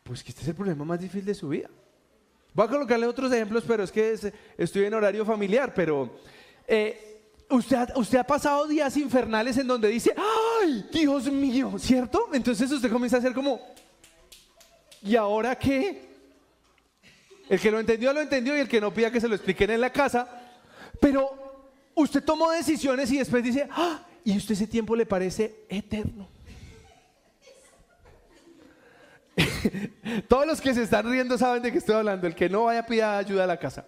Pues que este es el problema más difícil de su vida. Voy a colocarle otros ejemplos, pero es que estoy en horario familiar, pero eh, usted, usted ha pasado días infernales en donde dice, ¡ay, Dios mío! ¿Cierto? Entonces usted comienza a hacer como, ¿y ahora qué? El que lo entendió, lo entendió y el que no pida que se lo expliquen en la casa. Pero usted tomó decisiones y después dice, ¡ah! Y usted ese tiempo le parece eterno. Todos los que se están riendo saben de qué estoy hablando. El que no vaya a pedir ayuda a la casa.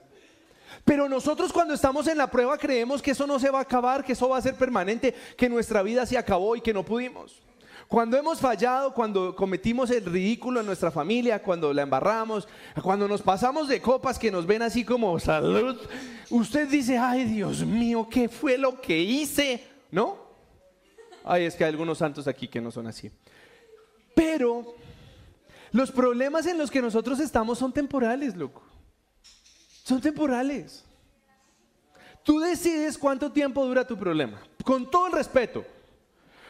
Pero nosotros cuando estamos en la prueba creemos que eso no se va a acabar, que eso va a ser permanente, que nuestra vida se acabó y que no pudimos. Cuando hemos fallado, cuando cometimos el ridículo en nuestra familia, cuando la embarramos, cuando nos pasamos de copas que nos ven así como salud, usted dice, ay Dios mío, ¿qué fue lo que hice? ¿No? Ay, es que hay algunos santos aquí que no son así. Pero los problemas en los que nosotros estamos son temporales, loco. Son temporales. Tú decides cuánto tiempo dura tu problema, con todo el respeto.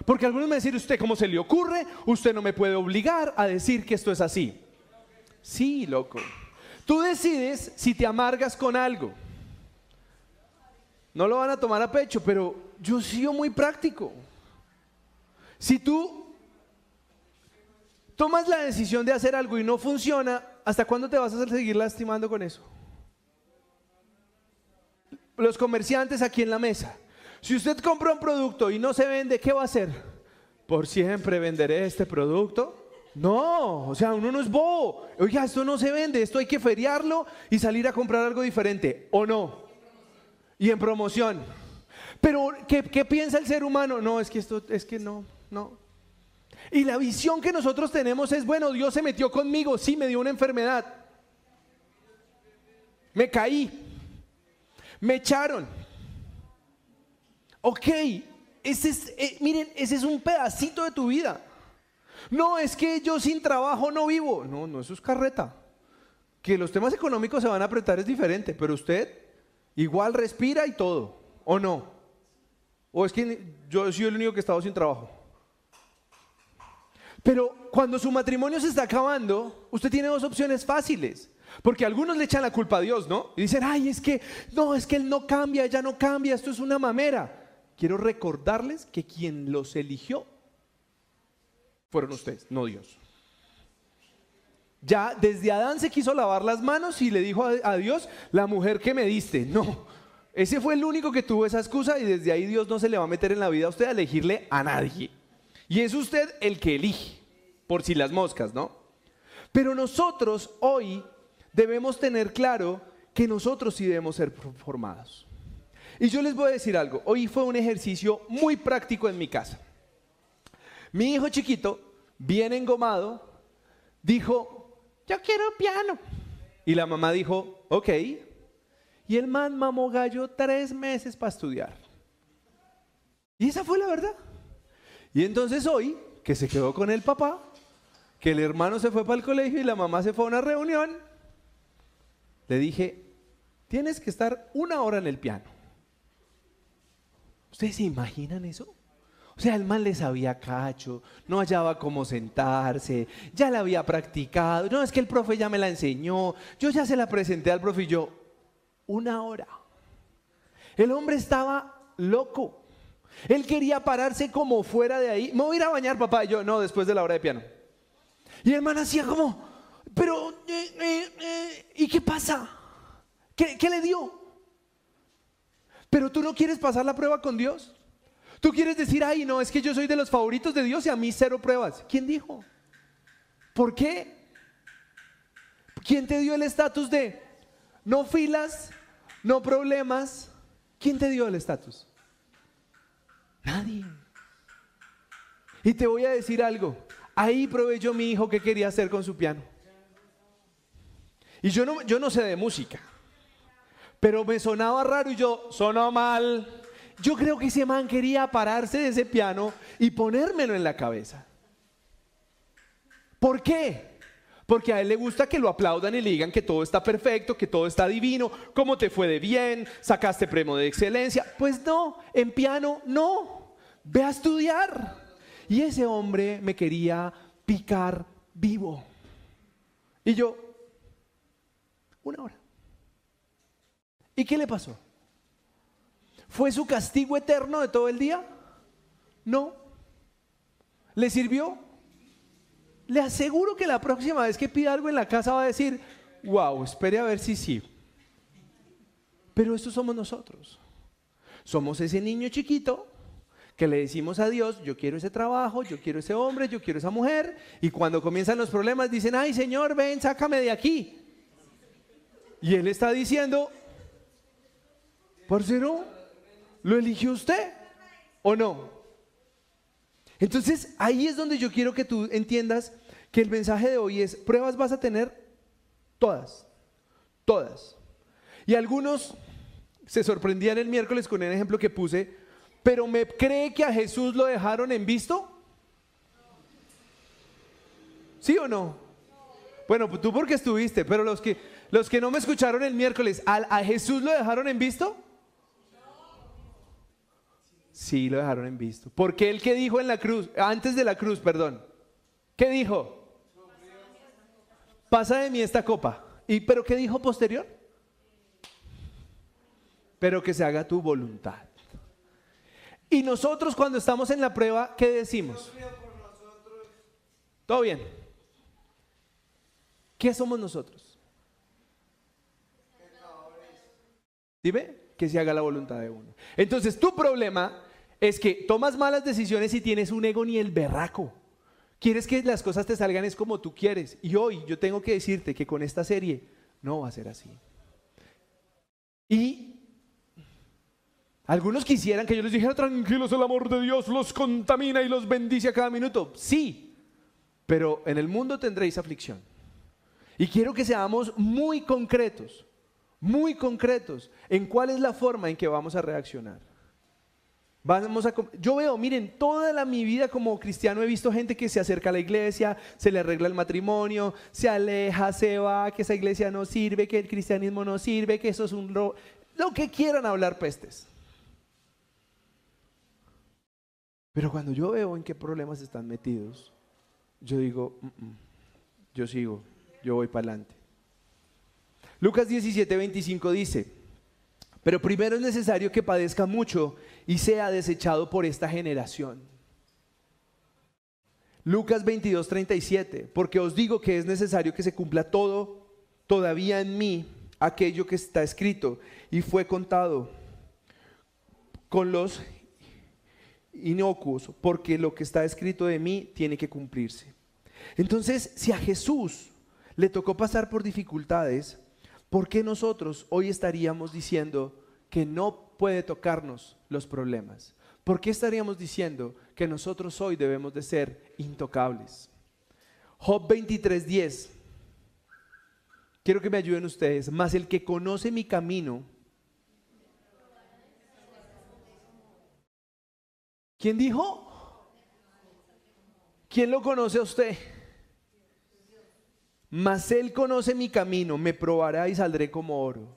Porque algunos me dicen, usted cómo se le ocurre, usted no me puede obligar a decir que esto es así. Sí, loco. Tú decides si te amargas con algo. No lo van a tomar a pecho, pero yo sigo muy práctico. Si tú tomas la decisión de hacer algo y no funciona, ¿hasta cuándo te vas a seguir lastimando con eso? Los comerciantes aquí en la mesa. Si usted compra un producto y no se vende, ¿qué va a hacer? ¿Por siempre venderé este producto? No, o sea, uno no es bobo. Oiga, esto no se vende, esto hay que feriarlo y salir a comprar algo diferente, ¿o no? Y en promoción. Pero, ¿qué, piensa el ser humano? No, es que esto, es que no, no. Y la visión que nosotros tenemos es, bueno, Dios se metió conmigo, sí, me dio una enfermedad. Me caí. Me echaron. Ok, ese es, eh, miren, ese es un pedacito de tu vida. No, es que yo sin trabajo no vivo. No, no, eso es carreta. Que los temas económicos se van a apretar es diferente, pero usted igual respira y todo, ¿o no? ¿O es que yo soy el único que he estado sin trabajo? Pero cuando su matrimonio se está acabando, usted tiene dos opciones fáciles. Porque algunos le echan la culpa a Dios, ¿no? Y dicen, ay, es que, no, es que Él no cambia, ya no cambia, esto es una mamera. Quiero recordarles que quien los eligió fueron ustedes, no Dios. Ya desde Adán se quiso lavar las manos y le dijo a, Dios, la mujer que me diste. No, ese fue el único que tuvo esa excusa y desde ahí Dios no se le va a meter en la vida a usted a elegirle a nadie. Y es usted el que elige, por si las moscas, ¿no? Pero nosotros hoy debemos tener claro que nosotros sí debemos ser formados. Y yo les voy a decir algo, hoy fue un ejercicio muy práctico en mi casa. Mi hijo chiquito, bien engomado, dijo, yo quiero piano. Y la mamá dijo, ok. Y el man mamó gallo tres meses para estudiar. Y esa fue la verdad. Y entonces hoy, que se quedó con el papá, que el hermano se fue para el colegio y la mamá se fue a una reunión, le dije, tienes que estar una hora en el piano. ¿Ustedes se imaginan eso? O sea, el man le sabía cacho, no hallaba cómo sentarse, ya la había practicado. No, es que el profe ya me la enseñó, yo ya se la presenté al profe y yo, una hora. El hombre estaba loco. Él quería pararse como fuera de ahí. Me voy a ir a bañar, papá. Y yo, no, después de la hora de piano. Y el man hacía como, pero, eh, eh, eh, ¿y qué pasa? ¿Qué, ¿Qué le dio? Pero tú no quieres pasar la prueba con Dios. Tú quieres decir, ay, no, es que yo soy de los favoritos de Dios y a mí cero pruebas. ¿Quién dijo? ¿Por qué? ¿Quién te dio el estatus de no filas, no problemas? ¿Quién te dio el estatus? Nadie. Y te voy a decir algo. Ahí probé yo mi hijo que quería hacer con su piano. Y yo no, yo no sé de música. Pero me sonaba raro y yo, sonó mal. Yo creo que ese man quería pararse de ese piano y ponérmelo en la cabeza. ¿Por qué? Porque a él le gusta que lo aplaudan y le digan que todo está perfecto, que todo está divino, cómo te fue de bien, sacaste premio de excelencia. Pues no, en piano no. Ve a estudiar. Y ese hombre me quería picar vivo. Y yo, una hora. ¿Y qué le pasó? ¿Fue su castigo eterno de todo el día? No. ¿Le sirvió? Le aseguro que la próxima vez que pida algo en la casa va a decir, wow, espere a ver si sí. Pero estos somos nosotros. Somos ese niño chiquito que le decimos a Dios, yo quiero ese trabajo, yo quiero ese hombre, yo quiero esa mujer. Y cuando comienzan los problemas dicen, ay Señor, ven, sácame de aquí. Y Él está diciendo, no? ¿Lo eligió usted o no? Entonces ahí es donde yo quiero que tú entiendas que el mensaje de hoy es, pruebas vas a tener todas, todas. Y algunos se sorprendían el miércoles con el ejemplo que puse, pero ¿me cree que a Jesús lo dejaron en visto? ¿Sí o no? Bueno, tú porque estuviste, pero los que, los que no me escucharon el miércoles, ¿a, a Jesús lo dejaron en visto? Sí, lo dejaron en visto. Porque él que dijo en la cruz, antes de la cruz, perdón, ¿qué dijo? Pasa de mí esta copa. ¿Y pero qué dijo posterior? Pero que se haga tu voluntad. Y nosotros cuando estamos en la prueba, ¿qué decimos? Todo bien. ¿Qué somos nosotros? Dime que se haga la voluntad de uno. Entonces tu problema es que tomas malas decisiones y tienes un ego ni el berraco. Quieres que las cosas te salgan es como tú quieres. Y hoy yo tengo que decirte que con esta serie no va a ser así. Y algunos quisieran que yo les dijera, tranquilos, el amor de Dios los contamina y los bendice a cada minuto. Sí, pero en el mundo tendréis aflicción. Y quiero que seamos muy concretos, muy concretos en cuál es la forma en que vamos a reaccionar. Vamos a, yo veo, miren, toda la, mi vida como cristiano he visto gente que se acerca a la iglesia, se le arregla el matrimonio, se aleja, se va, que esa iglesia no sirve, que el cristianismo no sirve, que eso es un... Lo, lo que quieran hablar pestes. Pero cuando yo veo en qué problemas están metidos, yo digo, "Mm, mm, yo sigo, yo voy para adelante. Lucas 17, 25 dice, pero primero es necesario que padezca mucho y sea desechado por esta generación. Lucas 22, 37, porque os digo que es necesario que se cumpla todo todavía en mí aquello que está escrito y fue contado con los inocuos, porque lo que está escrito de mí tiene que cumplirse. Entonces, si a Jesús le tocó pasar por dificultades, ¿por qué nosotros hoy estaríamos diciendo que no puede tocarnos los problemas? ¿Por qué estaríamos diciendo que nosotros hoy debemos de ser intocables? Job 23:10. Quiero que me ayuden ustedes. Más el que conoce mi camino. ¿Quién dijo? ¿Quién lo conoce a usted? Mas él conoce mi camino, me probará y saldré como oro.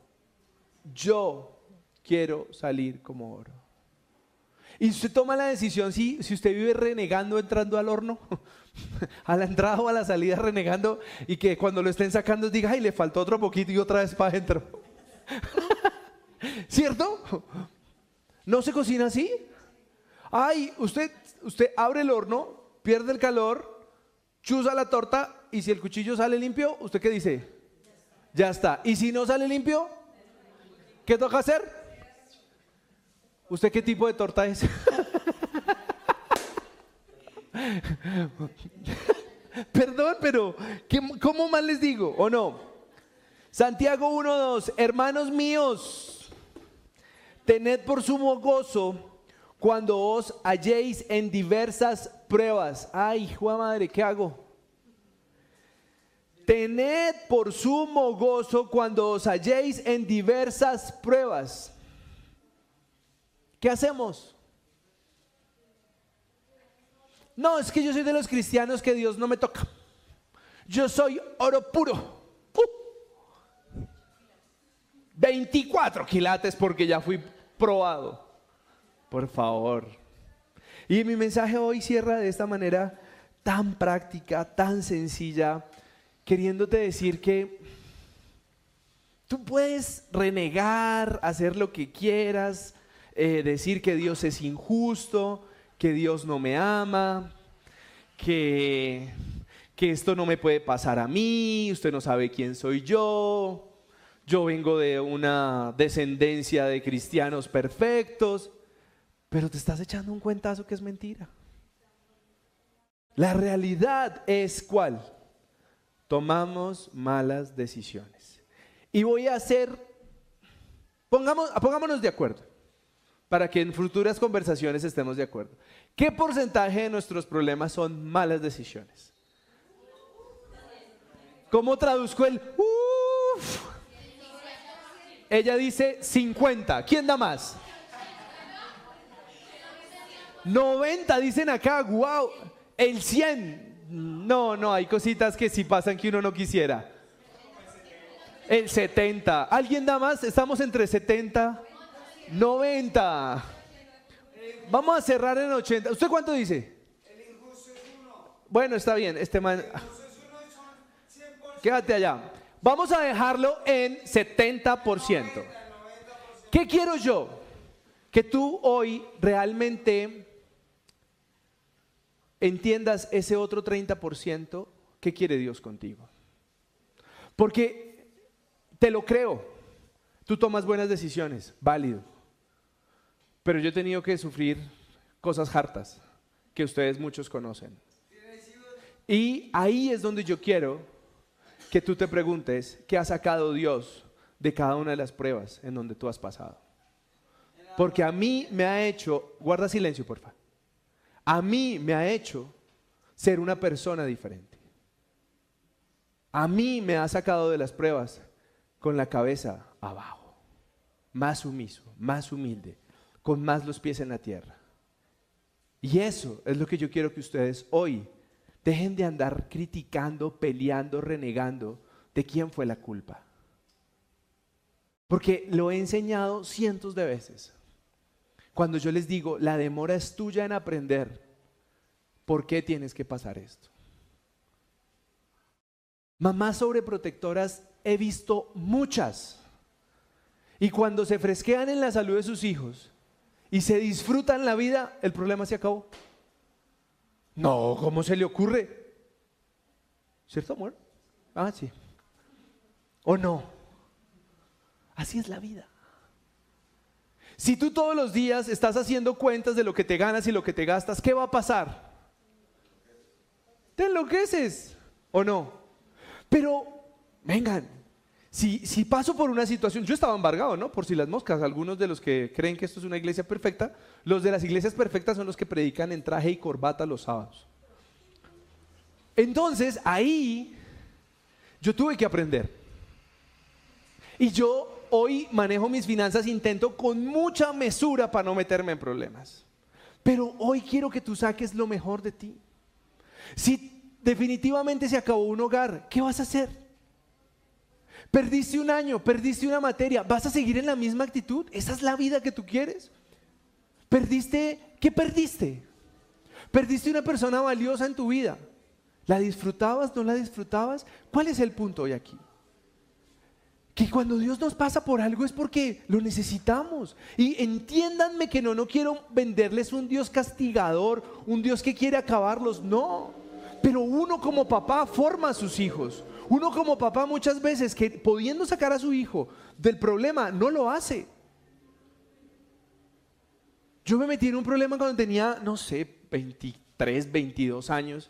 Yo quiero salir como oro. Y usted toma la decisión, si, si usted vive renegando entrando al horno, a la entrada o a la salida renegando, y que cuando lo estén sacando diga, ay, le faltó otro poquito y otra vez para adentro. ¿Cierto? ¿No se cocina así? Ay, usted, usted abre el horno, pierde el calor, chuza la torta y si el cuchillo sale limpio, ¿usted qué dice? Ya está. ¿Y si no sale limpio? ¿Qué toca hacer? ¿Usted qué tipo de torta es? Perdón, pero ¿qué- ¿cómo más les digo? ¿O no? Santiago 1.2, hermanos míos, tened por sumo gozo cuando os halléis en diversas pruebas. Ay, de madre, ¿qué hago? Tened por sumo gozo cuando os halléis en diversas pruebas. ¿Qué hacemos? No, es que yo soy de los cristianos que Dios no me toca. Yo soy oro puro. Uh. 24 quilates porque ya fui probado. Por favor. Y mi mensaje hoy cierra de esta manera tan práctica, tan sencilla, queriéndote decir que tú puedes renegar, hacer lo que quieras, eh, decir que Dios es injusto, que Dios no me ama, que, que esto no me puede pasar a mí, usted no sabe quién soy yo, yo vengo de una descendencia de cristianos perfectos, pero te estás echando un cuentazo que es mentira. La realidad es cuál. Tomamos malas decisiones. Y voy a hacer, pongamos, pongámonos de acuerdo, para que en futuras conversaciones estemos de acuerdo. ¿Qué porcentaje de nuestros problemas son malas decisiones? ¿Cómo traduzco el uff? Ella dice 50. ¿Quién da más? 90 dicen acá, wow. El 100. No, no, hay cositas que sí pasan que uno no quisiera. El 70. ¿Alguien da más? Estamos entre 70, 90. Vamos a cerrar en 80. ¿Usted cuánto dice? Bueno, está bien. Este man. Quédate allá. Vamos a dejarlo en 70%. ¿Qué quiero yo? Que tú hoy realmente entiendas ese otro 30% que quiere Dios contigo. Porque te lo creo, tú tomas buenas decisiones, válido. Pero yo he tenido que sufrir cosas hartas que ustedes muchos conocen. Y ahí es donde yo quiero que tú te preguntes qué ha sacado Dios de cada una de las pruebas en donde tú has pasado. Porque a mí me ha hecho, guarda silencio, por favor. A mí me ha hecho ser una persona diferente. A mí me ha sacado de las pruebas con la cabeza abajo, más sumiso, más humilde, con más los pies en la tierra. Y eso es lo que yo quiero que ustedes hoy dejen de andar criticando, peleando, renegando de quién fue la culpa. Porque lo he enseñado cientos de veces. Cuando yo les digo, la demora es tuya en aprender, ¿por qué tienes que pasar esto? Mamás sobreprotectoras he visto muchas. Y cuando se fresquean en la salud de sus hijos y se disfrutan la vida, el problema se acabó. No, ¿cómo se le ocurre? ¿Cierto, amor? Ah, sí. ¿O no? Así es la vida. Si tú todos los días estás haciendo cuentas de lo que te ganas y lo que te gastas, ¿qué va a pasar? Te enloqueces, ¿o no? Pero, vengan, si, paso por una situación, yo estaba embargado, ¿no? Por si las moscas, algunos de los que creen que esto es una iglesia perfecta, los de las iglesias perfectas son los que predican en traje y corbata los sábados. Entonces, ahí yo tuve que aprender. Y yo hoy manejo mis finanzas, intento con mucha mesura para no meterme en problemas. Pero hoy quiero que tú saques lo mejor de ti. Si definitivamente se acabó un hogar, ¿qué vas a hacer? Perdiste un año, perdiste una materia, ¿vas a seguir en la misma actitud? ¿Esa es la vida que tú quieres? ¿Perdiste? ¿Qué perdiste? ¿Perdiste una persona valiosa en tu vida? ¿La disfrutabas? ¿No la disfrutabas? ¿Cuál es el punto hoy aquí? que cuando Dios nos pasa por algo es porque lo necesitamos. Y entiéndanme que no, no quiero venderles un Dios castigador, un Dios que quiere acabarlos, no. Pero uno como papá forma a sus hijos. Uno como papá muchas veces que pudiendo sacar a su hijo del problema, no lo hace. Yo me metí en un problema cuando tenía, no sé, 23, 22 años.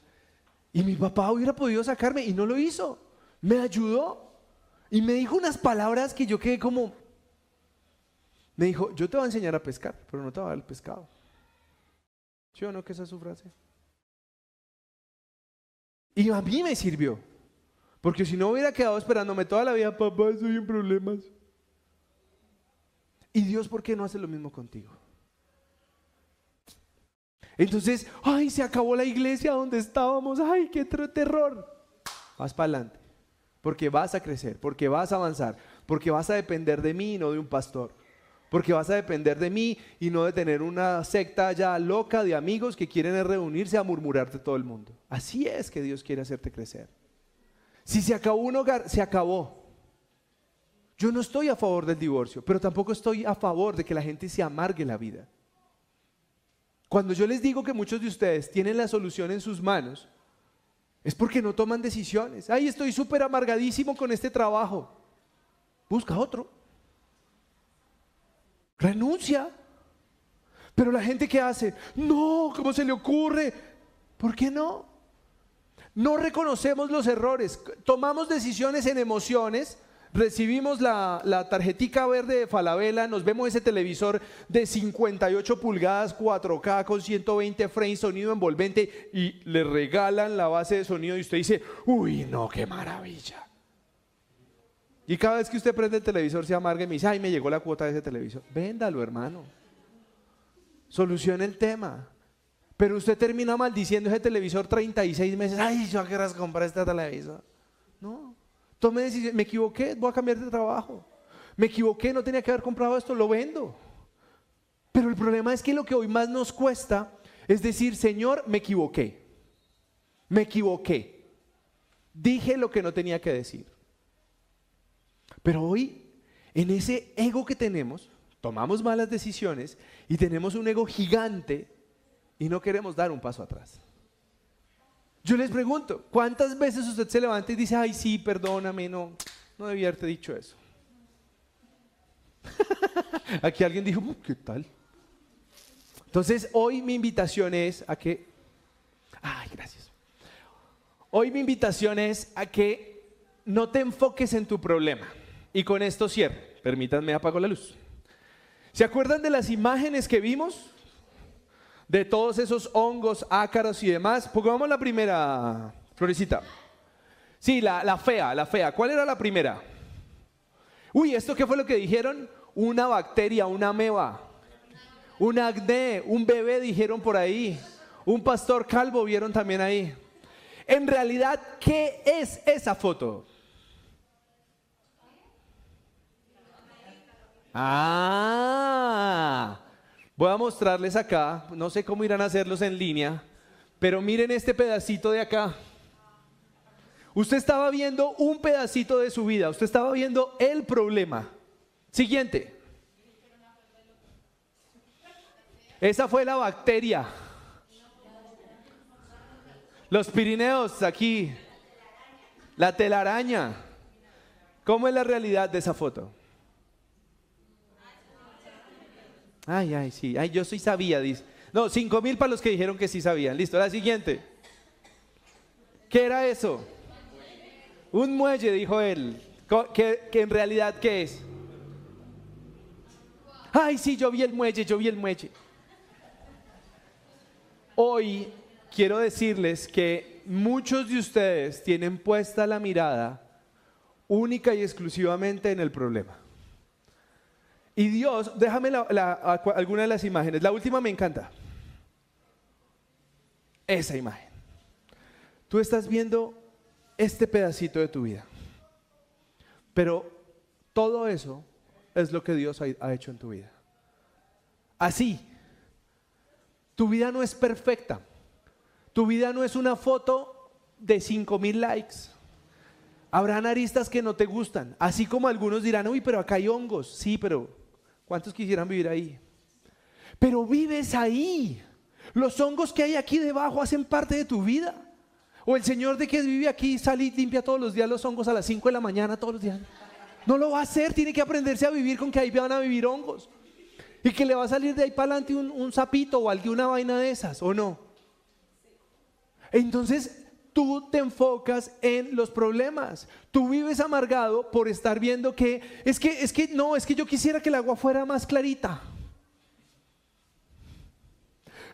Y mi papá hubiera podido sacarme y no lo hizo. Me ayudó. Y me dijo unas palabras que yo quedé como... Me dijo, yo te voy a enseñar a pescar, pero no te voy a dar el pescado. ¿Sí o no que esa es su frase? Y a mí me sirvió. Porque si no hubiera quedado esperándome toda la vida, papá, estoy en problemas. Y Dios, ¿por qué no hace lo mismo contigo? Entonces, ay, se acabó la iglesia donde estábamos, ay, qué terror. Vas para adelante porque vas a crecer, porque vas a avanzar, porque vas a depender de mí y no de un pastor, porque vas a depender de mí y no de tener una secta ya loca de amigos que quieren reunirse a murmurarte todo el mundo. Así es que Dios quiere hacerte crecer. Si se acabó un hogar, se acabó. Yo no estoy a favor del divorcio, pero tampoco estoy a favor de que la gente se amargue la vida. Cuando yo les digo que muchos de ustedes tienen la solución en sus manos, es porque no toman decisiones. Ay, estoy súper amargadísimo con este trabajo. Busca otro. Renuncia. Pero la gente que hace, no, ¿cómo se le ocurre? ¿Por qué no? No reconocemos los errores, tomamos decisiones en emociones recibimos la, la tarjetica verde de Falabella, nos vemos ese televisor de 58 pulgadas, 4K con 120 frames, sonido envolvente y le regalan la base de sonido y usted dice, uy, no, qué maravilla. Y cada vez que usted prende el televisor se amarga y me dice, ay, me llegó la cuota de ese televisor. Véndalo, hermano. Solucione el tema. Pero usted termina maldiciendo ese televisor 36 meses. Ay, yo qué comprar este televisor. No. Tome decisión, me equivoqué, voy a cambiar de trabajo. Me equivoqué, no tenía que haber comprado esto, lo vendo. Pero el problema es que lo que hoy más nos cuesta es decir, Señor, me equivoqué. Me equivoqué. Dije lo que no tenía que decir. Pero hoy, en ese ego que tenemos, tomamos malas decisiones y tenemos un ego gigante y no queremos dar un paso atrás. Yo les pregunto, ¿cuántas veces usted se levanta y dice, ay, sí, perdóname, no, no debía haberte dicho eso? Aquí alguien dijo, ¿qué tal? Entonces, hoy mi invitación es a que, ay, gracias. Hoy mi invitación es a que no te enfoques en tu problema. Y con esto cierro. Permítanme apago la luz. ¿Se acuerdan de las imágenes que vimos? De todos esos hongos, ácaros y demás. Pongamos la primera, Florecita. Sí, la, la fea, la fea. ¿Cuál era la primera? Uy, ¿esto qué fue lo que dijeron? Una bacteria, una ameba. Un acné, un bebé dijeron por ahí. Un pastor calvo vieron también ahí. En realidad, ¿qué es esa foto? Ah, Voy a mostrarles acá, no sé cómo irán a hacerlos en línea, pero miren este pedacito de acá. Usted estaba viendo un pedacito de su vida, usted estaba viendo el problema. Siguiente. Esa fue la bacteria. Los Pirineos aquí. La telaraña. ¿Cómo es la realidad de esa foto? Ay, ay, sí. Ay, yo sí sabía, dice. No, cinco mil para los que dijeron que sí sabían. Listo, la siguiente. ¿Qué era eso? Un muelle, dijo él. ¿Que, que en realidad qué es? Ay, sí, yo vi el muelle, yo vi el muelle. Hoy quiero decirles que muchos de ustedes tienen puesta la mirada única y exclusivamente en el problema. Y Dios, déjame alguna de las imágenes. La última me encanta. Esa imagen. Tú estás viendo este pedacito de tu vida. Pero todo eso es lo que Dios ha hecho en tu vida. Así, tu vida no es perfecta. Tu vida no es una foto de 5 mil likes. Habrán aristas que no te gustan. Así como algunos dirán, uy, pero acá hay hongos. Sí, pero ¿cuántos quisieran vivir ahí? Pero vives ahí. Los hongos que hay aquí debajo hacen parte de tu vida. O el Señor de que vive aquí sale y limpia todos los días los hongos a las 5 de la mañana, todos los días. No lo va a hacer, tiene que aprenderse a vivir con que ahí van a vivir hongos. Y que le va a salir de ahí para adelante un, sapito o alguna vaina de esas, ¿o no? Entonces tú te enfocas en los problemas. Tú vives amargado por estar viendo que es que es que no, es que yo quisiera que el agua fuera más clarita.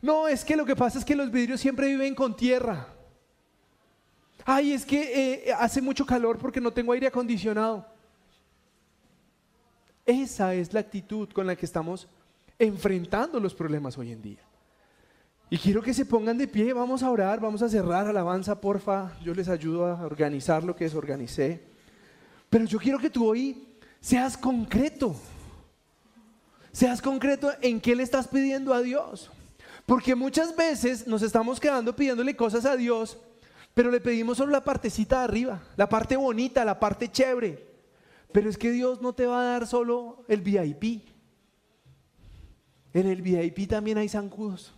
No, es que lo que pasa es que los vidrios siempre viven con tierra. Ay, es que eh, hace mucho calor porque no tengo aire acondicionado. Esa es la actitud con la que estamos enfrentando los problemas hoy en día. Y quiero que se pongan de pie, vamos a orar, vamos a cerrar alabanza, porfa. Yo les ayudo a organizar lo que desorganicé. Pero yo quiero que tú hoy seas concreto. Seas concreto en qué le estás pidiendo a Dios. Porque muchas veces nos estamos quedando pidiéndole cosas a Dios, pero le pedimos solo la partecita de arriba, la parte bonita, la parte chévere. Pero es que Dios no te va a dar solo el VIP. En el VIP también hay zancudos.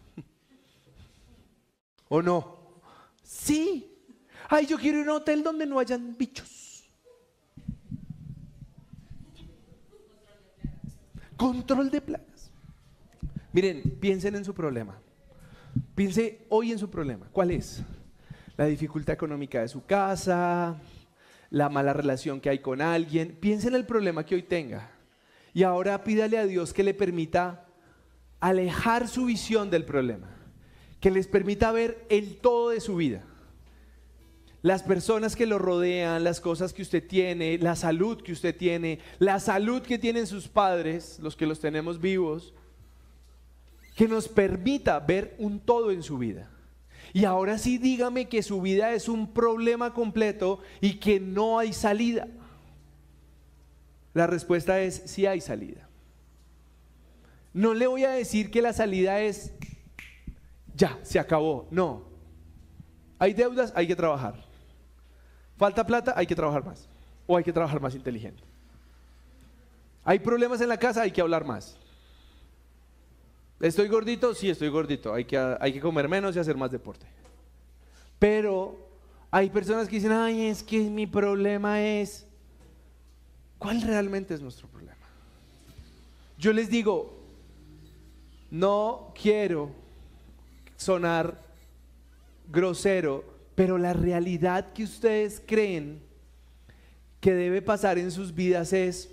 ¿O no? Sí. Ay, yo quiero ir a un hotel donde no hayan bichos. Control de plagas. Miren, piensen en su problema. Piense hoy en su problema. ¿Cuál es? La dificultad económica de su casa, la mala relación que hay con alguien. Piense en el problema que hoy tenga. Y ahora pídale a Dios que le permita alejar su visión del problema, que les permita ver el todo de su vida. Las personas que lo rodean, las cosas que usted tiene, la salud que usted tiene, la salud que tienen sus padres, los que los tenemos vivos, que nos permita ver un todo en su vida. Y ahora sí dígame que su vida es un problema completo y que no hay salida. La respuesta es sí hay salida. No le voy a decir que la salida es, ya, se acabó. No. Hay deudas, hay que trabajar. Falta plata, hay que trabajar más. O hay que trabajar más inteligente. Hay problemas en la casa, hay que hablar más. ¿Estoy gordito? Sí, estoy gordito. Hay que, hay que comer menos y hacer más deporte. Pero hay personas que dicen, ay, es que mi problema es... ¿Cuál realmente es nuestro problema? Yo les digo, no quiero sonar grosero, pero la realidad que ustedes creen que debe pasar en sus vidas es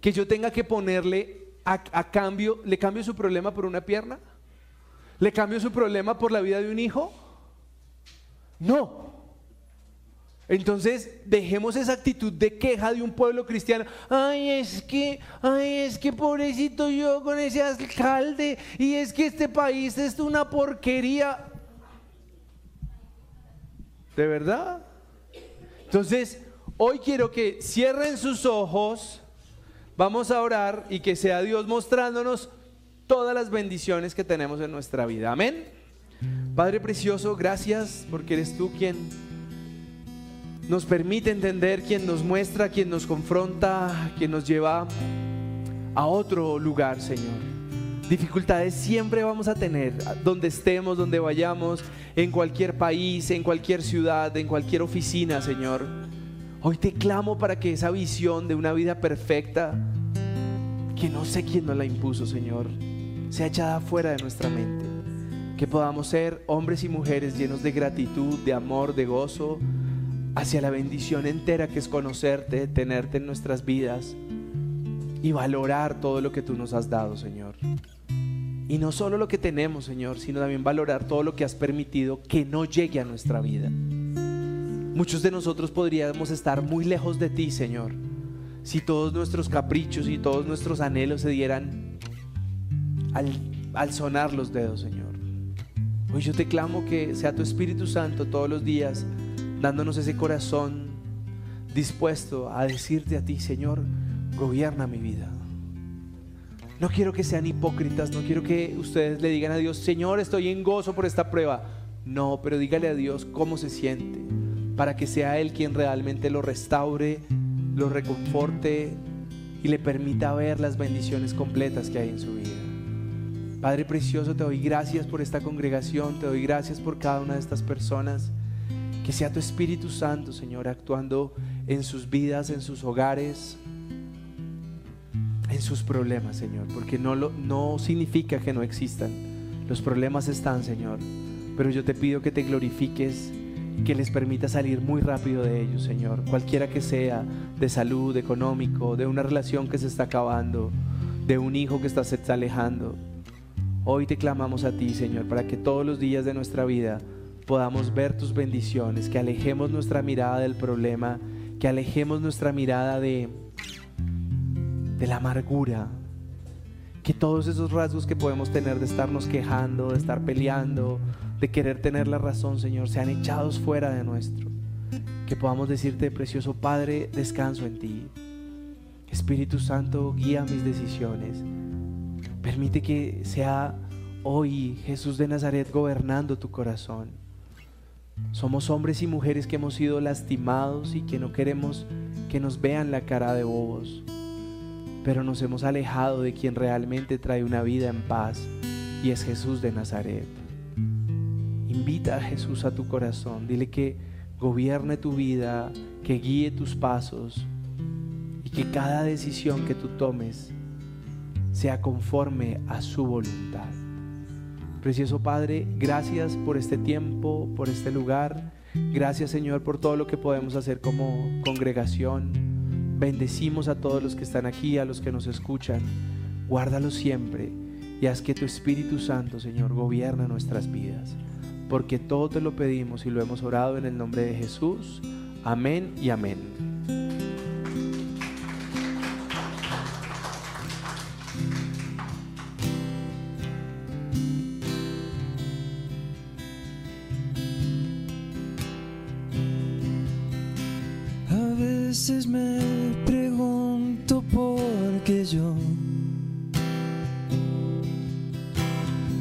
que yo tenga que ponerle a, cambio, le cambio su problema por una pierna, le cambio su problema por la vida de un hijo. No, entonces, dejemos esa actitud de queja de un pueblo cristiano. Ay, es que, ay, es que pobrecito yo con ese alcalde y es que este país es una porquería. ¿De verdad? Entonces, hoy quiero que cierren sus ojos, vamos a orar y que sea Dios mostrándonos todas las bendiciones que tenemos en nuestra vida. Amén. Padre precioso, gracias porque eres tú quien nos permite entender, quien nos muestra, quien nos confronta, quien nos lleva a otro lugar, Señor. Dificultades siempre vamos a tener, donde estemos, donde vayamos, en cualquier país, en cualquier ciudad, en cualquier oficina, Señor. Hoy te clamo para que esa visión de una vida perfecta, que no sé quién nos la impuso, Señor, sea echada fuera de nuestra mente. Que podamos ser hombres y mujeres llenos de gratitud, de amor, de gozo, hacia la bendición entera que es conocerte, tenerte en nuestras vidas y valorar todo lo que tú nos has dado, Señor. Y no solo lo que tenemos, Señor, sino también valorar todo lo que has permitido que no llegue a nuestra vida. Muchos de nosotros podríamos estar muy lejos de ti, Señor, si todos nuestros caprichos y todos nuestros anhelos se dieran al, al sonar los dedos, Señor. Hoy yo te clamo que sea tu Espíritu Santo todos los días dándonos ese corazón dispuesto a decirte a ti, Señor, gobierna mi vida. No quiero que sean hipócritas, no quiero que ustedes le digan a Dios, Señor, estoy en gozo por esta prueba. No, pero dígale a Dios cómo se siente, para que sea Él quien realmente lo restaure, lo reconforte y le permita ver las bendiciones completas que hay en su vida. Padre precioso, te doy gracias por esta congregación, te doy gracias por cada una de estas personas. Que sea tu Espíritu Santo, Señor, actuando en sus vidas, en sus hogares, en sus problemas, Señor. Porque no, no significa que no existan. Los problemas están, Señor. Pero yo te pido que te glorifiques y que les permita salir muy rápido de ellos, Señor. Cualquiera que sea, de salud, económico, de una relación que se está acabando, de un hijo que está, se alejando. Hoy te clamamos a ti, Señor, para que todos los días de nuestra vida podamos ver tus bendiciones, que alejemos nuestra mirada del problema, que alejemos nuestra mirada de, la amargura, que todos esos rasgos que podemos tener de estarnos quejando, de estar peleando, de querer tener la razón, Señor, sean echados fuera de nuestro. Que podamos decirte, precioso Padre, descanso en ti. Espíritu Santo, guía mis decisiones. Permite que sea hoy Jesús de Nazaret gobernando tu corazón. Somos hombres y mujeres que hemos sido lastimados y que no queremos que nos vean la cara de bobos, pero nos hemos alejado de quien realmente trae una vida en paz y es Jesús de Nazaret. Invita a Jesús a tu corazón, dile que gobierne tu vida, que guíe tus pasos y que cada decisión que tú tomes sea conforme a su voluntad. Precioso Padre, gracias por este tiempo, por este lugar. Gracias Señor por todo lo que podemos hacer como congregación. Bendecimos a todos los que están aquí, a los que nos escuchan. Guárdalos siempre y haz que tu Espíritu Santo, Señor, gobierna nuestras vidas. Porque todo te lo pedimos y lo hemos orado en el nombre de Jesús. Amén y amén. veces me pregunto por qué yo.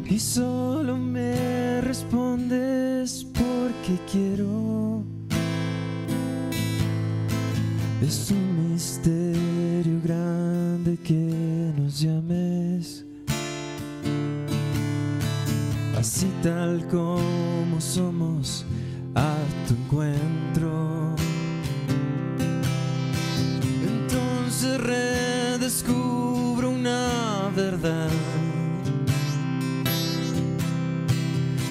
Y solo me respondes porque quiero. Es un misterio grande que nos llames. Así tal como somos, a tu encuentro. descubro una verdad.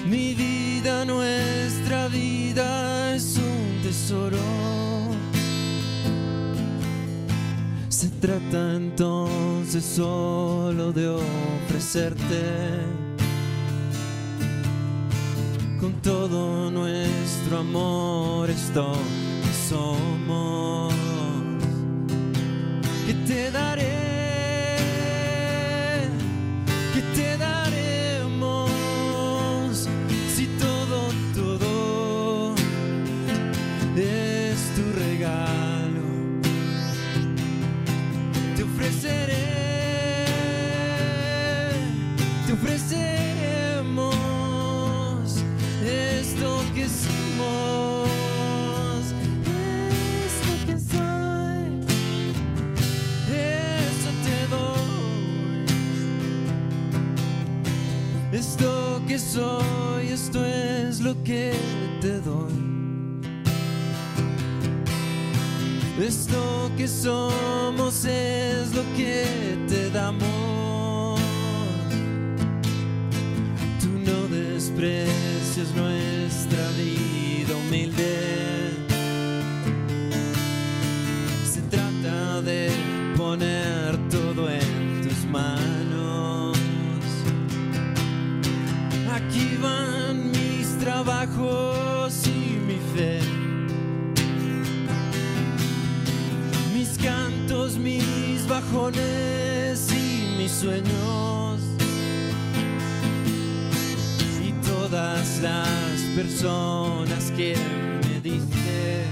Mi vida, nuestra vida es un tesoro. Se trata entonces solo de ofrecerte con todo nuestro amor esto que somos. que te daré soy, esto es lo que te doy. Esto que somos es lo que te damos. Tú no desprecias nuestra vida humilde. Se trata de poner mis bajones y mis sueños. Y todas las personas que me diste.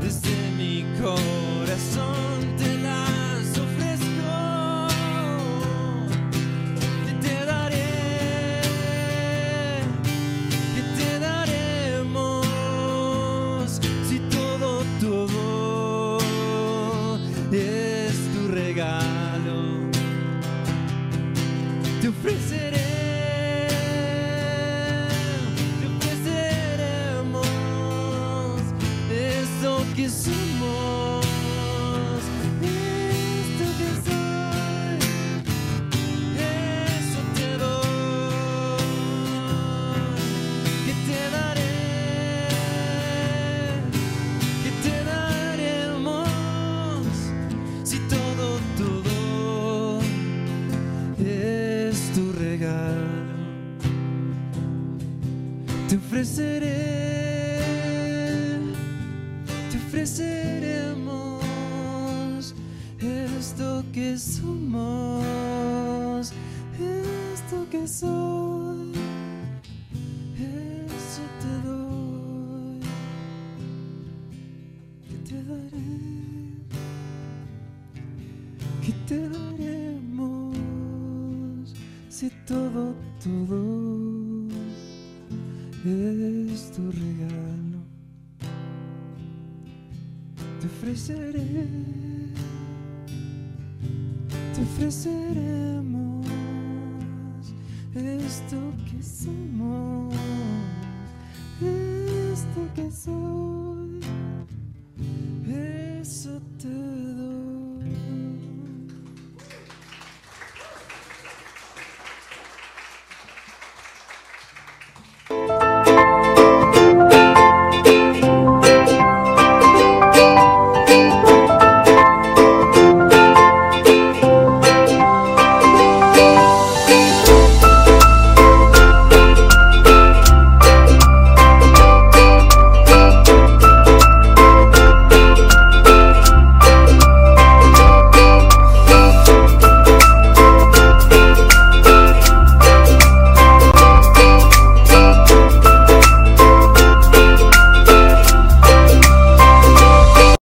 Desde mi corazón te las ofrezco. Que te daré, que te daremos.